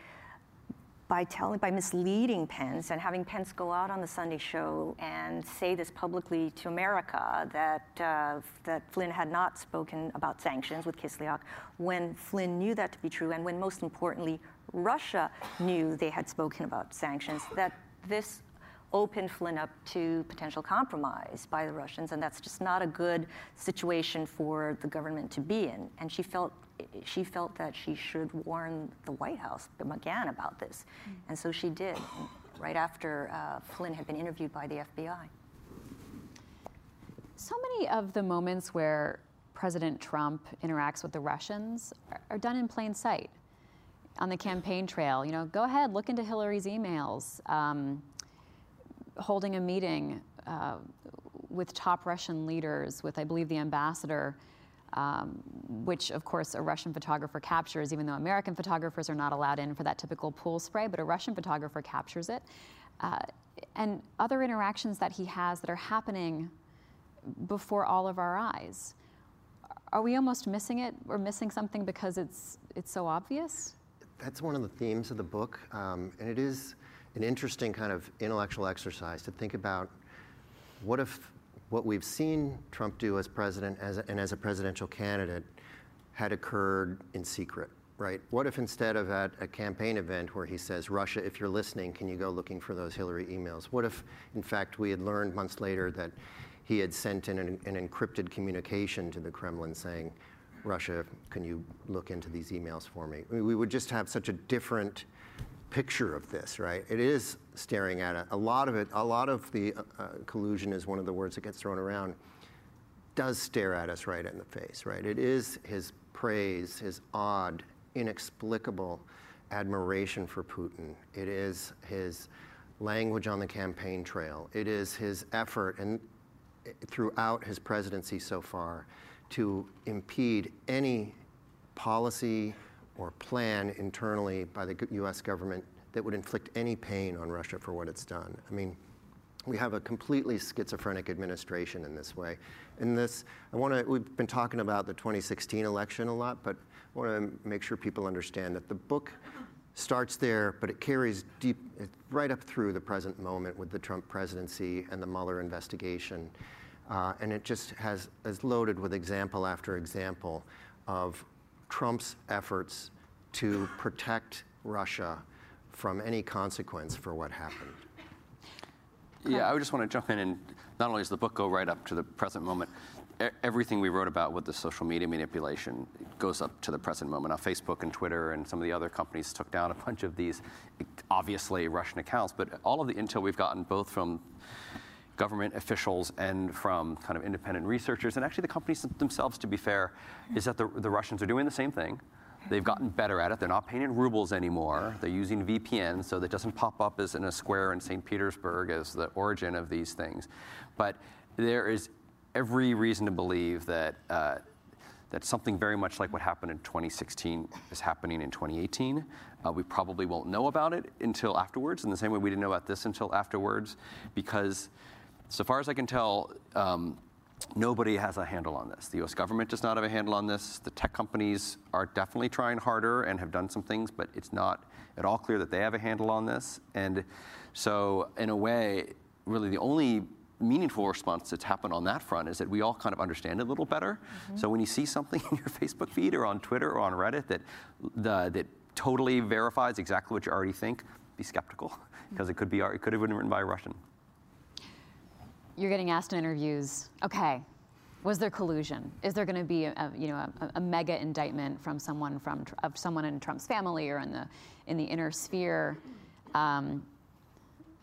by telling, by misleading Pence and having Pence go out on the Sunday show and say this publicly to America that uh, that Flynn had not spoken about sanctions with Kislyak, when Flynn knew that to be true, and when most importantly Russia knew they had spoken about sanctions, that this opened Flynn up to potential compromise by the Russians, and that's just not a good situation for the government to be in. And she felt she felt that she should warn the White House, McGahn, about this. Mm. And so she did, right after uh, Flynn had been interviewed by the FBI. So many of the moments where President Trump interacts with the Russians are, are done in plain sight. On the campaign trail, you know, go ahead, look into Hillary's emails. Um, holding a meeting uh, with top Russian leaders, with I believe the ambassador, um, which of course a Russian photographer captures, even though American photographers are not allowed in for that typical pool spray, but a Russian photographer captures it. Uh, and other interactions that he has that are happening before all of our eyes. Are we almost missing it or missing something because it's, it's so obvious? That's one of the themes of the book, um, and it is an interesting kind of intellectual exercise to think about what if what we've seen Trump do as president as a, and as a presidential candidate had occurred in secret, right? What if instead of at a campaign event where he says, Russia, if you're listening, can you go looking for those Hillary emails? What if, in fact, we had learned months later that he had sent in an, an encrypted communication to the Kremlin saying, Russia, can you look into these emails for me? I mean, we would just have such a different picture of this, right? It is staring at it. A lot of it, a lot of the uh, uh, collusion is one of the words that gets thrown around, does stare at us right in the face, right? It is his praise, his odd, inexplicable admiration for Putin. It is his language on the campaign trail. It is his effort, and eh, throughout his presidency so far, to impede any policy or plan internally by the US government that would inflict any pain on Russia for what it's done. I mean, we have a completely schizophrenic administration in this way. In this, I want to, we've been talking about the 2016 election a lot, but I want to make sure people understand that the book starts there, but it carries deep, right up through the present moment with the Trump presidency and the Mueller investigation. Uh, and it just has, is loaded with example after example of Trump's efforts to protect Russia from any consequence for what happened. Yeah, I just want to jump in and not only does the book go right up to the present moment, everything we wrote about with the social media manipulation goes up to the present moment. Now, Facebook and Twitter and some of the other companies took down a bunch of these obviously Russian accounts, but all of the intel we've gotten both from government officials and from kind of independent researchers, and actually the companies themselves, to be fair, is that the, the Russians are doing the same thing. They've gotten better at it. They're not paying in rubles anymore. They're using VPN so that doesn't pop up as in a square in St. Petersburg as the origin of these things. But there is every reason to believe that uh, that something very much like what happened in 2016 is happening in 2018. Uh, we probably won't know about it until afterwards, in the same way we didn't know about this until afterwards, because so far as I can tell, um, nobody has a handle on this. The US government does not have a handle on this. The tech companies are definitely trying harder and have done some things, but it's not at all clear that they have a handle on this. And so, in a way, really the only meaningful response that's happened on that front is that we all kind of understand it a little better. Mm-hmm. So when you see something in your Facebook feed or on Twitter or on Reddit that the, that totally verifies exactly what you already think, be skeptical because it could be it could have been written by a Russian. You're getting asked in interviews, okay, was there collusion? Is there going to be a, you know a, a, mega indictment from someone from of someone in Trump's family or in the in the inner sphere? Um,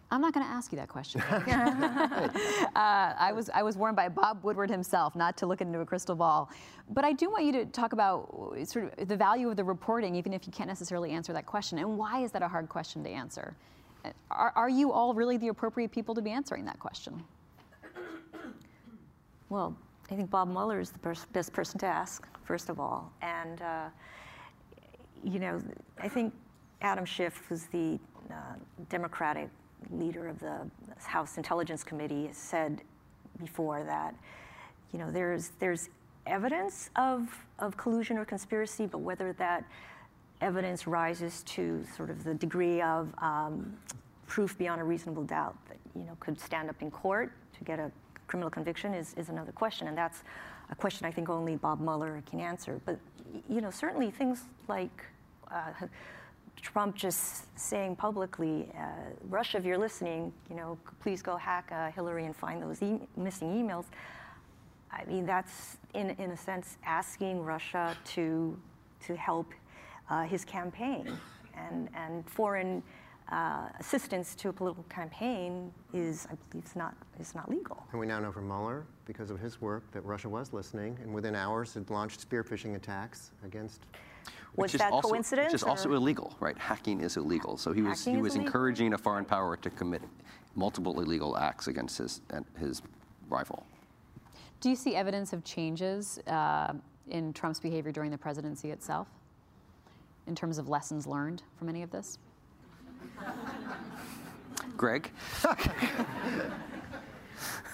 I'm not going to ask you that question. uh, I was I was warned by Bob Woodward himself not to look into a crystal ball, but I do want you to talk about sort of the value of the reporting, even if you can't necessarily answer that question, and why is that a hard question to answer? Are, are you all really the appropriate people to be answering that question? Well, I think Bob Mueller is the best, person to ask, first of all, and uh, you know I think Adam Schiff was the uh, Democratic leader of the House Intelligence Committee, said before that, you know, there's there's evidence of of collusion or conspiracy, but whether that evidence rises to sort of the degree of um, proof beyond a reasonable doubt that you know could stand up in court to get a criminal conviction is, is another question, and that's a question I think only Bob Mueller can answer. But you know, certainly things like uh, Trump just saying publicly, uh, Russia, if you're listening, you know, please go hack uh, Hillary and find those e- missing emails. I mean, that's in, in a sense asking Russia to to help uh, his campaign, and and foreign uh, assistance to a political campaign is, I believe, it's not is not legal. And we now know from Mueller, because of his work, that Russia was listening, and within hours had launched spear phishing attacks against was that also, coincidence? Which is or? also illegal, right? Hacking is illegal. So he was he was encouraging a foreign power to commit multiple illegal acts against his his rival. Do you see evidence of changes uh, in Trump's behavior during the presidency itself, in terms of lessons learned from any of this? Greg? uh,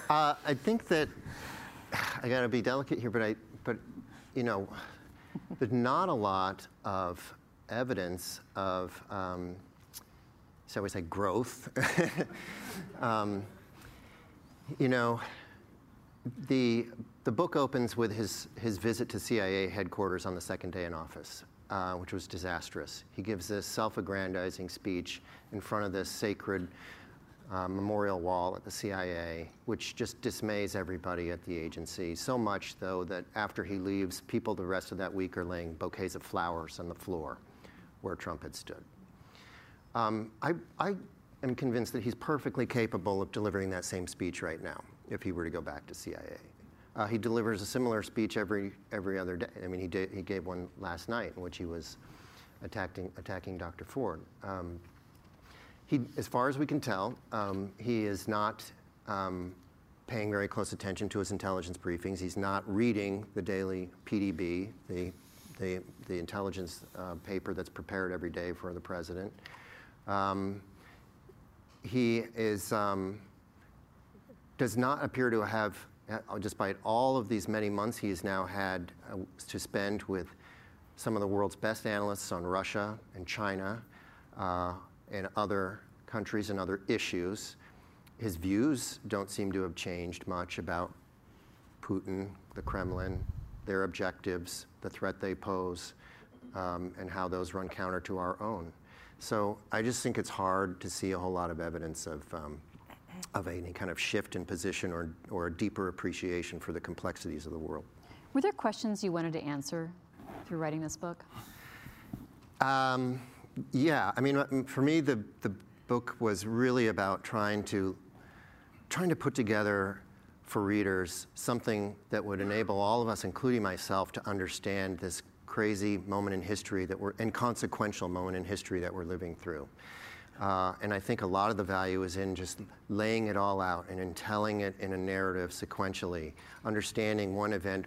I think that I got to be delicate here, but I, but you know, there's not a lot of evidence of, um, we say, growth. um, you know, the the book opens with his his visit to CIA headquarters on the second day in office. Uh, which was disastrous. He gives this self aggrandizing speech in front of this sacred uh, memorial wall at the CIA, which just dismays everybody at the agency. So much, though, that after he leaves, people the rest of that week are laying bouquets of flowers on the floor where Trump had stood. Um, I, I am convinced that he's perfectly capable of delivering that same speech right now if he were to go back to CIA. Uh, he delivers a similar speech every every other day. I mean, he did, he gave one last night in which he was attacking attacking Dr. Ford. Um, he, as far as we can tell, um, he is not um, paying very close attention to his intelligence briefings. He's not reading the daily PDB, the the, the intelligence uh, paper that's prepared every day for the president. Um, he is um, does not appear to have despite all of these many months he has now had uh, to spend with some of the world's best analysts on Russia and China uh, and other countries and other issues, his views don't seem to have changed much about Putin, the Kremlin, their objectives, the threat they pose, um, and how those run counter to our own. So I just think it's hard to see a whole lot of evidence of um, of any kind of shift in position or, or a deeper appreciation for the complexities of the world. Were there questions you wanted to answer through writing this book? Um, yeah, I mean, for me, the, the book was really about trying to trying to put together for readers something that would enable all of us, including myself, to understand this crazy moment in history that we're inconsequential moment in history that we're living through. Uh, and I think a lot of the value is in just laying it all out and in telling it in a narrative sequentially, understanding one event,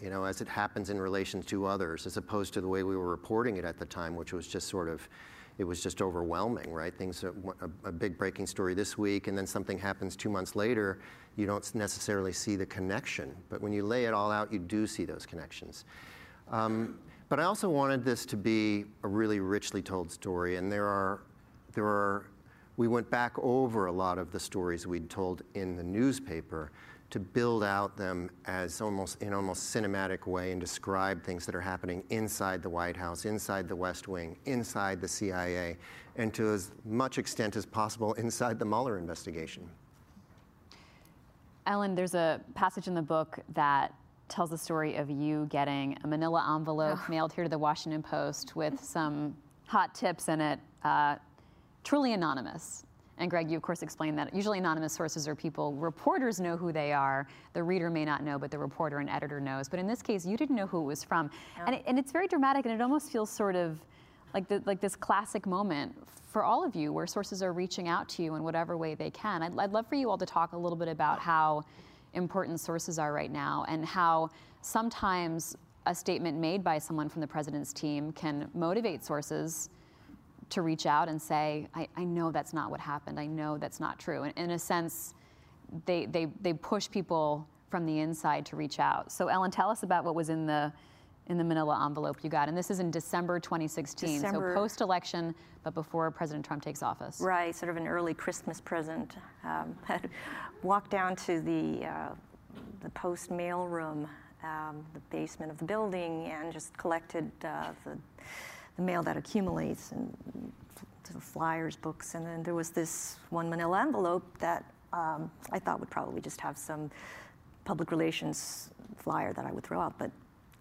you know, as it happens in relation to others, as opposed to the way we were reporting it at the time, which was just sort of, it was just overwhelming, right? Things, a, a big breaking story this week, and then something happens two months later, you don't necessarily see the connection. But when you lay it all out, you do see those connections. Um, but I also wanted this to be a really richly told story, and there are there are, we went back over a lot of the stories we'd told in the newspaper to build out them as almost in almost cinematic way and describe things that are happening inside the White House, inside the West Wing, inside the CIA, and to as much extent as possible inside the Mueller investigation. Ellen, there's a passage in the book that tells the story of you getting a manila envelope oh. mailed here to the Washington Post with some hot tips in it uh, truly anonymous. And Greg, you of course explained that usually anonymous sources are people, reporters know who they are, the reader may not know, but the reporter and editor knows. But in this case, you didn't know who it was from. Yeah. And, it, and it's very dramatic and it almost feels sort of like, the, like this classic moment for all of you where sources are reaching out to you in whatever way they can. I'd, I'd love for you all to talk a little bit about how important sources are right now and how sometimes a statement made by someone from the president's team can motivate sources to reach out and say, I, I know that's not what happened. I know that's not true. And in a sense, they, they, they push people from the inside to reach out. So Ellen, tell us about what was in the in the manila envelope you got. And this is in December 2016, December. so post-election, but before President Trump takes office. Right, sort of an early Christmas present. Um, walked down to the, uh, the post mail room, um, the basement of the building, and just collected uh, the the mail that accumulates and flyers, books, and then there was this one manila envelope that um, I thought would probably just have some public relations flyer that I would throw out, but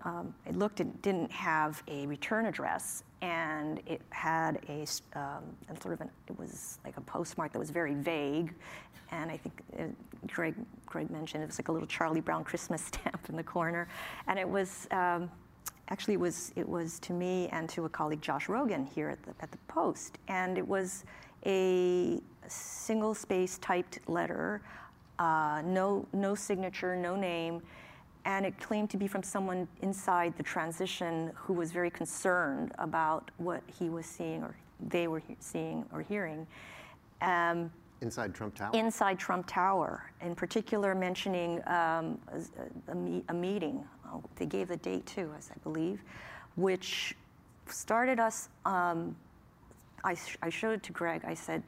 um, it looked, it didn't have a return address, and it had a, um, sort of an, it was like a postmark that was very vague, and I think it, uh, Greg, Greg mentioned it was like a little Charlie Brown Christmas stamp in the corner, and it was, um, actually it was it was to me and to a colleague Josh Rogin here at the at the Post, and it was a single space typed letter, uh, no no signature, no name, and it claimed to be from someone inside the transition who was very concerned about what he was seeing or they were he- seeing or hearing. Um, Inside Trump Tower? Inside Trump Tower, in particular mentioning um, a, a, me- a, meeting. Oh, they gave the date too, as I believe, which started us. Um, I, sh- I, showed it to Greg. I said,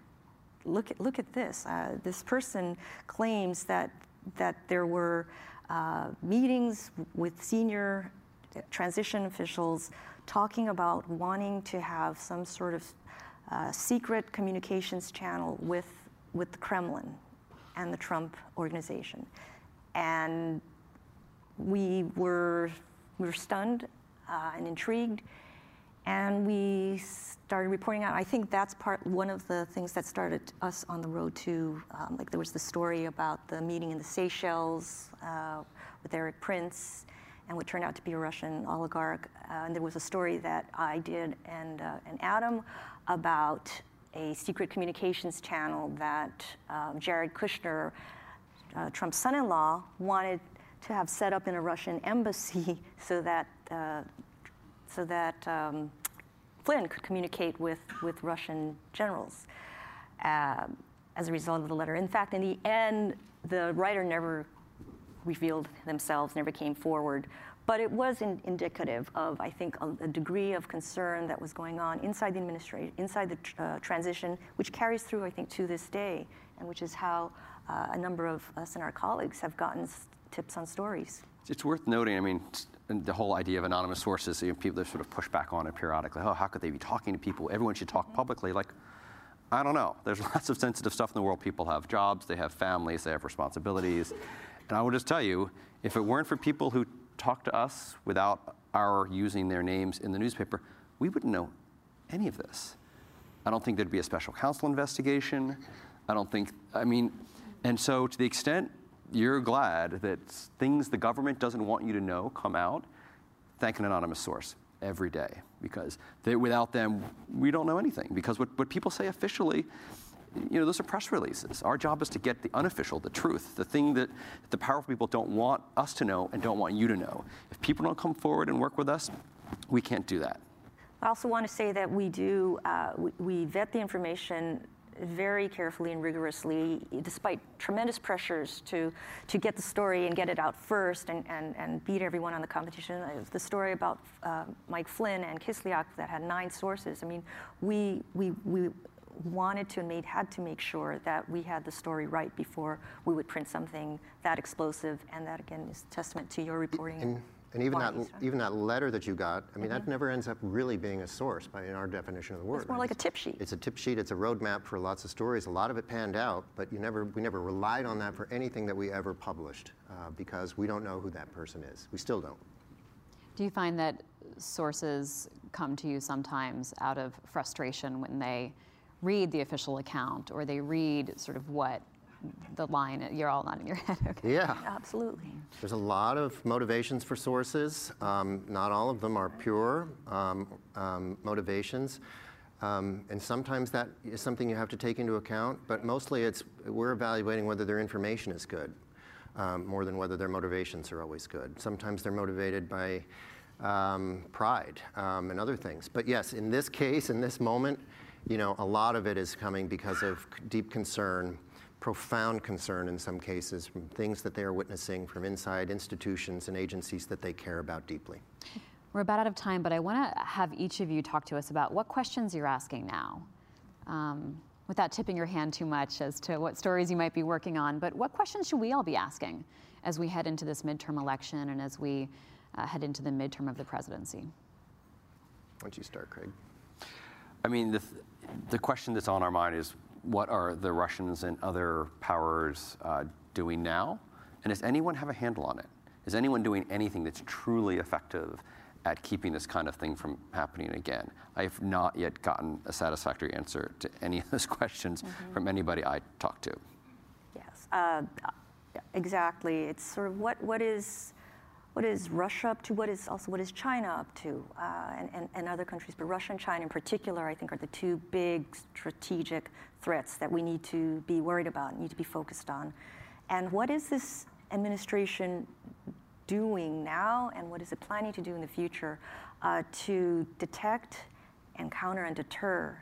"Look at look at this. Uh, this person claims that that there were uh, meetings with senior transition officials talking about wanting to have some sort of uh, secret communications channel with with the Kremlin and the Trump organization. And we were, we were stunned uh, and intrigued, and we started reporting out. I think that's part one of the things that started us on the road to. Um, like there was the story about the meeting in the Seychelles uh, with Erik Prince, and what turned out to be a Russian oligarch. Uh, and there was a story that I did and uh, and Adam about a secret communications channel that um, Jared Kushner, uh, Trump's son in law, wanted to have set up in a Russian embassy so that, uh, so that um, Flynn could communicate with, with Russian generals uh, as a result of the letter. In fact, in the end, the writer never revealed themselves, never came forward. But it was in, indicative of, I think, a, a, degree of concern that was going on inside the administration, inside the tr- uh, transition, which carries through, I think, to this day, and which is how uh, a number of us and our colleagues have gotten tips on stories. It's worth noting, I mean, the whole idea of anonymous sources, you know, people sort of push back on it periodically. Oh, how could they be talking to people? Everyone should talk publicly. Like, I don't know. There's lots of sensitive stuff in the world. People have jobs, they have families, they have responsibilities. And I will just tell you, if it weren't for people who talk to us without our using their names in the newspaper, we wouldn't know any of this. I don't think there'd be a special counsel investigation. I don't think, I mean, and so to the extent you're glad that things the government doesn't want you to know come out, thank an anonymous source every day because they, without them, we don't know anything. Because what, what people say officially you know, those are press releases. Our job is to get the unofficial, the truth, the thing that the powerful people don't want us to know and don't want you to know. If people don't come forward and work with us, we can't do that. I also want to say that we do, uh, we, we vet the information very carefully and rigorously, despite tremendous pressures to, to get the story and get it out first and, and, and beat everyone on the competition. Uh, the story about uh, Mike Flynn and Kislyak that had nine sources. I mean, we, we, we wanted to and made, had to make sure that we had the story right before we would print something that explosive. And that, again, is testament to your reporting. And, and even that, even that letter that you got, I mean, mm-hmm. that never ends up really being a source by in our definition of the word. It's more like a tip sheet. It's a tip sheet. It's a roadmap for lots of stories. A lot of it panned out, but you never, we never relied on that for anything that we ever published uh, because we don't know who that person is. We still don't. Do you find that sources come to you sometimes out of frustration when they read the official account or they read sort of what the line you're all nodding your head okay. Yeah. Absolutely. There's a lot of motivations for sources. Um, not all of them are pure um, um, motivations. Um, and sometimes that is something you have to take into account but mostly it's we're evaluating whether their information is good um, more than whether their motivations are always good. Sometimes they're motivated by um, pride and other things. But yes in this case in this moment you know, a lot of it is coming because of deep concern, profound concern in some cases, from things that they are witnessing from inside institutions and agencies that they care about deeply. We're about out of time, but I want to have each of you talk to us about what questions you're asking now. Um, without tipping your hand too much as to what stories you might be working on, but what questions should we all be asking as we head into this midterm election and as we uh, head into the midterm of the presidency? Why don't you start, Craig? I mean, the, th- the question that's on our mind is what are the Russians and other powers uh, doing now? And does anyone have a handle on it? Is anyone doing anything that's truly effective at keeping this kind of thing from happening again? I have not yet gotten a satisfactory answer to any of those questions mm-hmm. from anybody I talk to. Yes, uh, exactly. It's sort of what, what is what is Russia up to? What is also what is China up to, uh, and, and, and, other countries? But Russia and China, in particular, I think, are the two big strategic threats that we need to be worried about, need to be focused on. And what is this administration doing now, and what is it planning to do in the future uh, to detect and counter and deter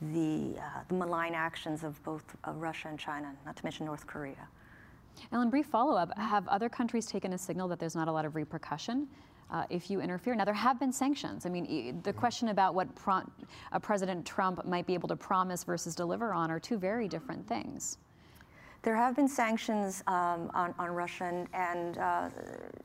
the, uh, the malign actions of both Russia and China, not to mention North Korea. Ellen, brief follow up. Have other countries taken a signal that there's not a lot of repercussion uh, if you interfere? Now, there have been sanctions. I mean, the question about what pro- uh, President Trump might be able to promise versus deliver on are two very different things. There have been sanctions um, on, on Russia, and uh,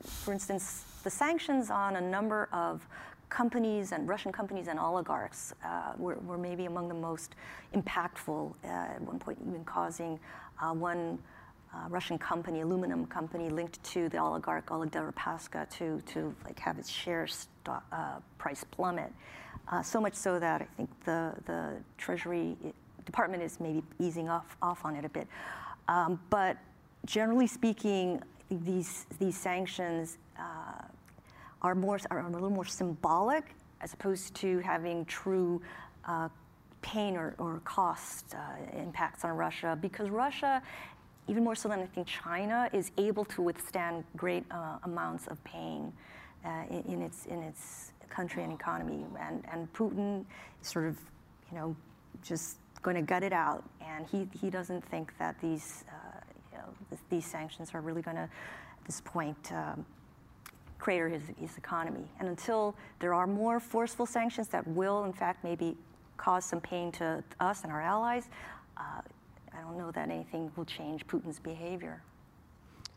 for instance, the sanctions on a number of companies and Russian companies and oligarchs uh, were, were, maybe among the most impactful, uh, at one point even causing uh, one uh, Russian company, aluminum company, linked to the oligarch Oleg Deripaska to, to like have its share stock, uh, price plummet. Uh, so much so that I think the, the Treasury Department is maybe easing off, off on it a bit. Um, but generally speaking, these, these sanctions are more are a little more symbolic as opposed to having true uh, pain or, or cost uh, impacts on Russia because Russia, even more so than I think China, is able to withstand great uh, amounts of pain uh, in, in, its in its country and economy. And, and Putin sort of, you know, just going to gut it out. And he, he doesn't think that these, uh, you know, these sanctions are really going to, at this point, um, crater his, his economy. And until there are more forceful sanctions that will, in fact, maybe cause some pain to us and our allies, uh, don't know that anything will change Putin's behavior.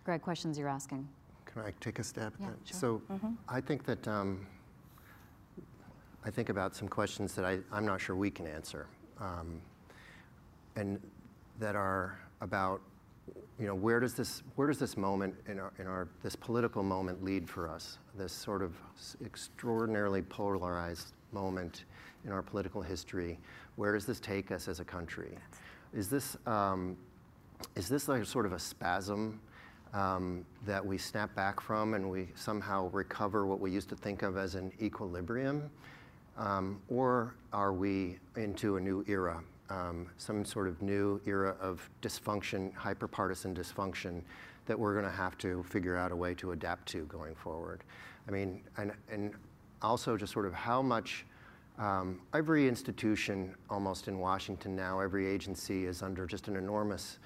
Greg, questions you're asking? Can I take a stab yeah, at that? Sure. So mm-hmm. I think that um, I think about some questions that I, I'm not sure we can answer, um, and that are about you know, where does this, where does this moment in our, in our, this political moment lead for us? This sort of extraordinarily polarized moment in our political history. Where does this take us as a country? Is this, um, is this like sort of a spasm um, that we snap back from and we somehow recover what we used to think of as an equilibrium? Um, or are we into a new era um, some sort of new era of dysfunction, hyperpartisan dysfunction, that we're going to have to figure out a way to adapt to going forward. I mean, and, and also just sort of how much um, every institution almost in Washington now, every agency is under just an enormous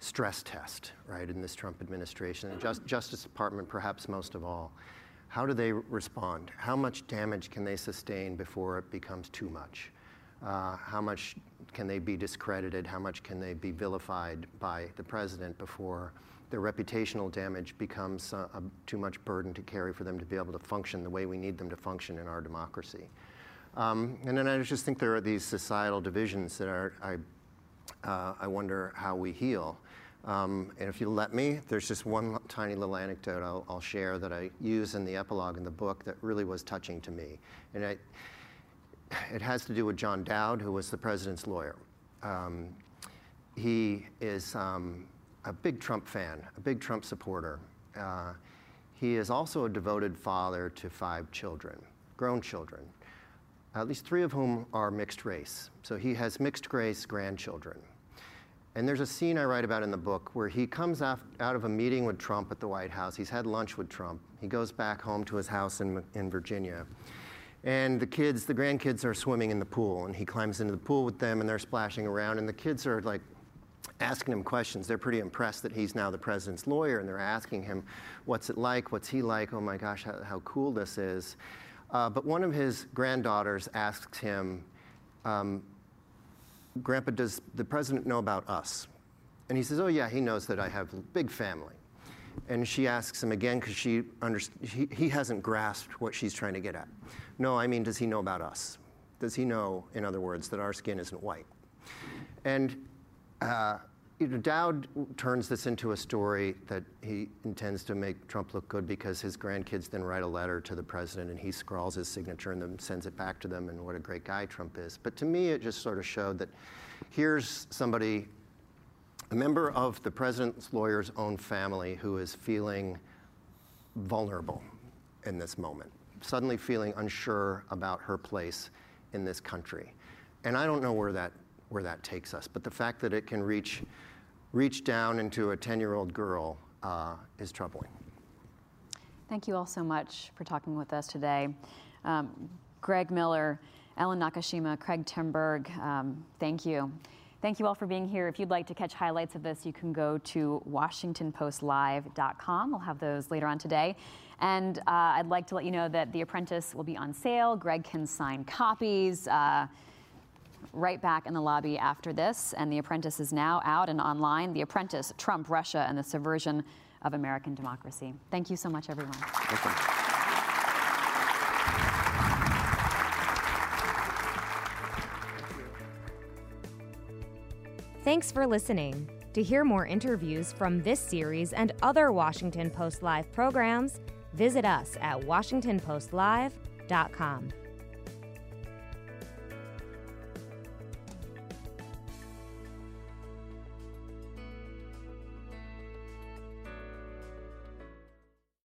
stress test, right, in this Trump administration, and just, Justice Department perhaps most of all. How do they respond? How much damage can they sustain before it becomes too much? Uh, how much can they be discredited? How much can they be vilified by the president before their reputational damage becomes a, a, too much burden to carry for them to be able to function the way we need them to function in our democracy? Um, and then I just think there are these societal divisions that are, I, uh, I wonder how we heal. Um, and if you let me, there's just one tiny little anecdote I'll, I'll, share that I use in the epilogue in the book that really was touching to me. And I, it has to do with John Dowd, who was the president's lawyer. Um, he is um, a big Trump fan, a big Trump supporter. Uh, he is also a devoted father to five children, grown children, at least three of whom are mixed race. So he has mixed race grandchildren. And there's a scene I write about in the book where he comes out, of a meeting with Trump at the White House. He's had lunch with Trump. He goes back home to his house in, in Virginia. And the kids, the grandkids are swimming in the pool, and he climbs into the pool with them, and they're splashing around, and the kids are like asking him questions. They're pretty impressed that he's now the president's lawyer, and they're asking him, What's it like? What's he like? Oh my gosh, how, how cool this is. Uh, but one of his granddaughters asks him, um, Grandpa, does the president know about us? And he says, Oh, yeah, he knows that I have a big family. And she asks him again because she under, he, he hasn't grasped what she's trying to get at. No, I mean, does he know about us? Does he know, in other words, that our skin isn't white? And uh, Dowd turns this into a story that he intends to make Trump look good because his grandkids then write a letter to the president and he scrawls his signature and then sends it back to them and what a great guy Trump is. But to me, it just sort of showed that here's somebody a member of the president's lawyer's own family who is feeling vulnerable in this moment, suddenly feeling unsure about her place in this country. And I don't know where that, where that takes us, but the fact that it can reach, reach down into a 10 year old girl uh, is troubling. Thank you all so much for talking with us today. Um, Greg Miller, Ellen Nakashima, Craig Timberg, um, thank you. Thank you all for being here. If you'd like to catch highlights of this, you can go to WashingtonPostLive.com. We'll have those later on today. And uh, I'd like to let you know that The Apprentice will be on sale. Greg can sign copies. Uh, right back in the lobby after this. And The Apprentice is now out and online. The Apprentice, Trump, Russia, and the Subversion of American Democracy. Thank you so much, everyone. Thanks for listening. To hear more interviews from this series and other Washington Post Live programs, visit us at WashingtonPostLive.com.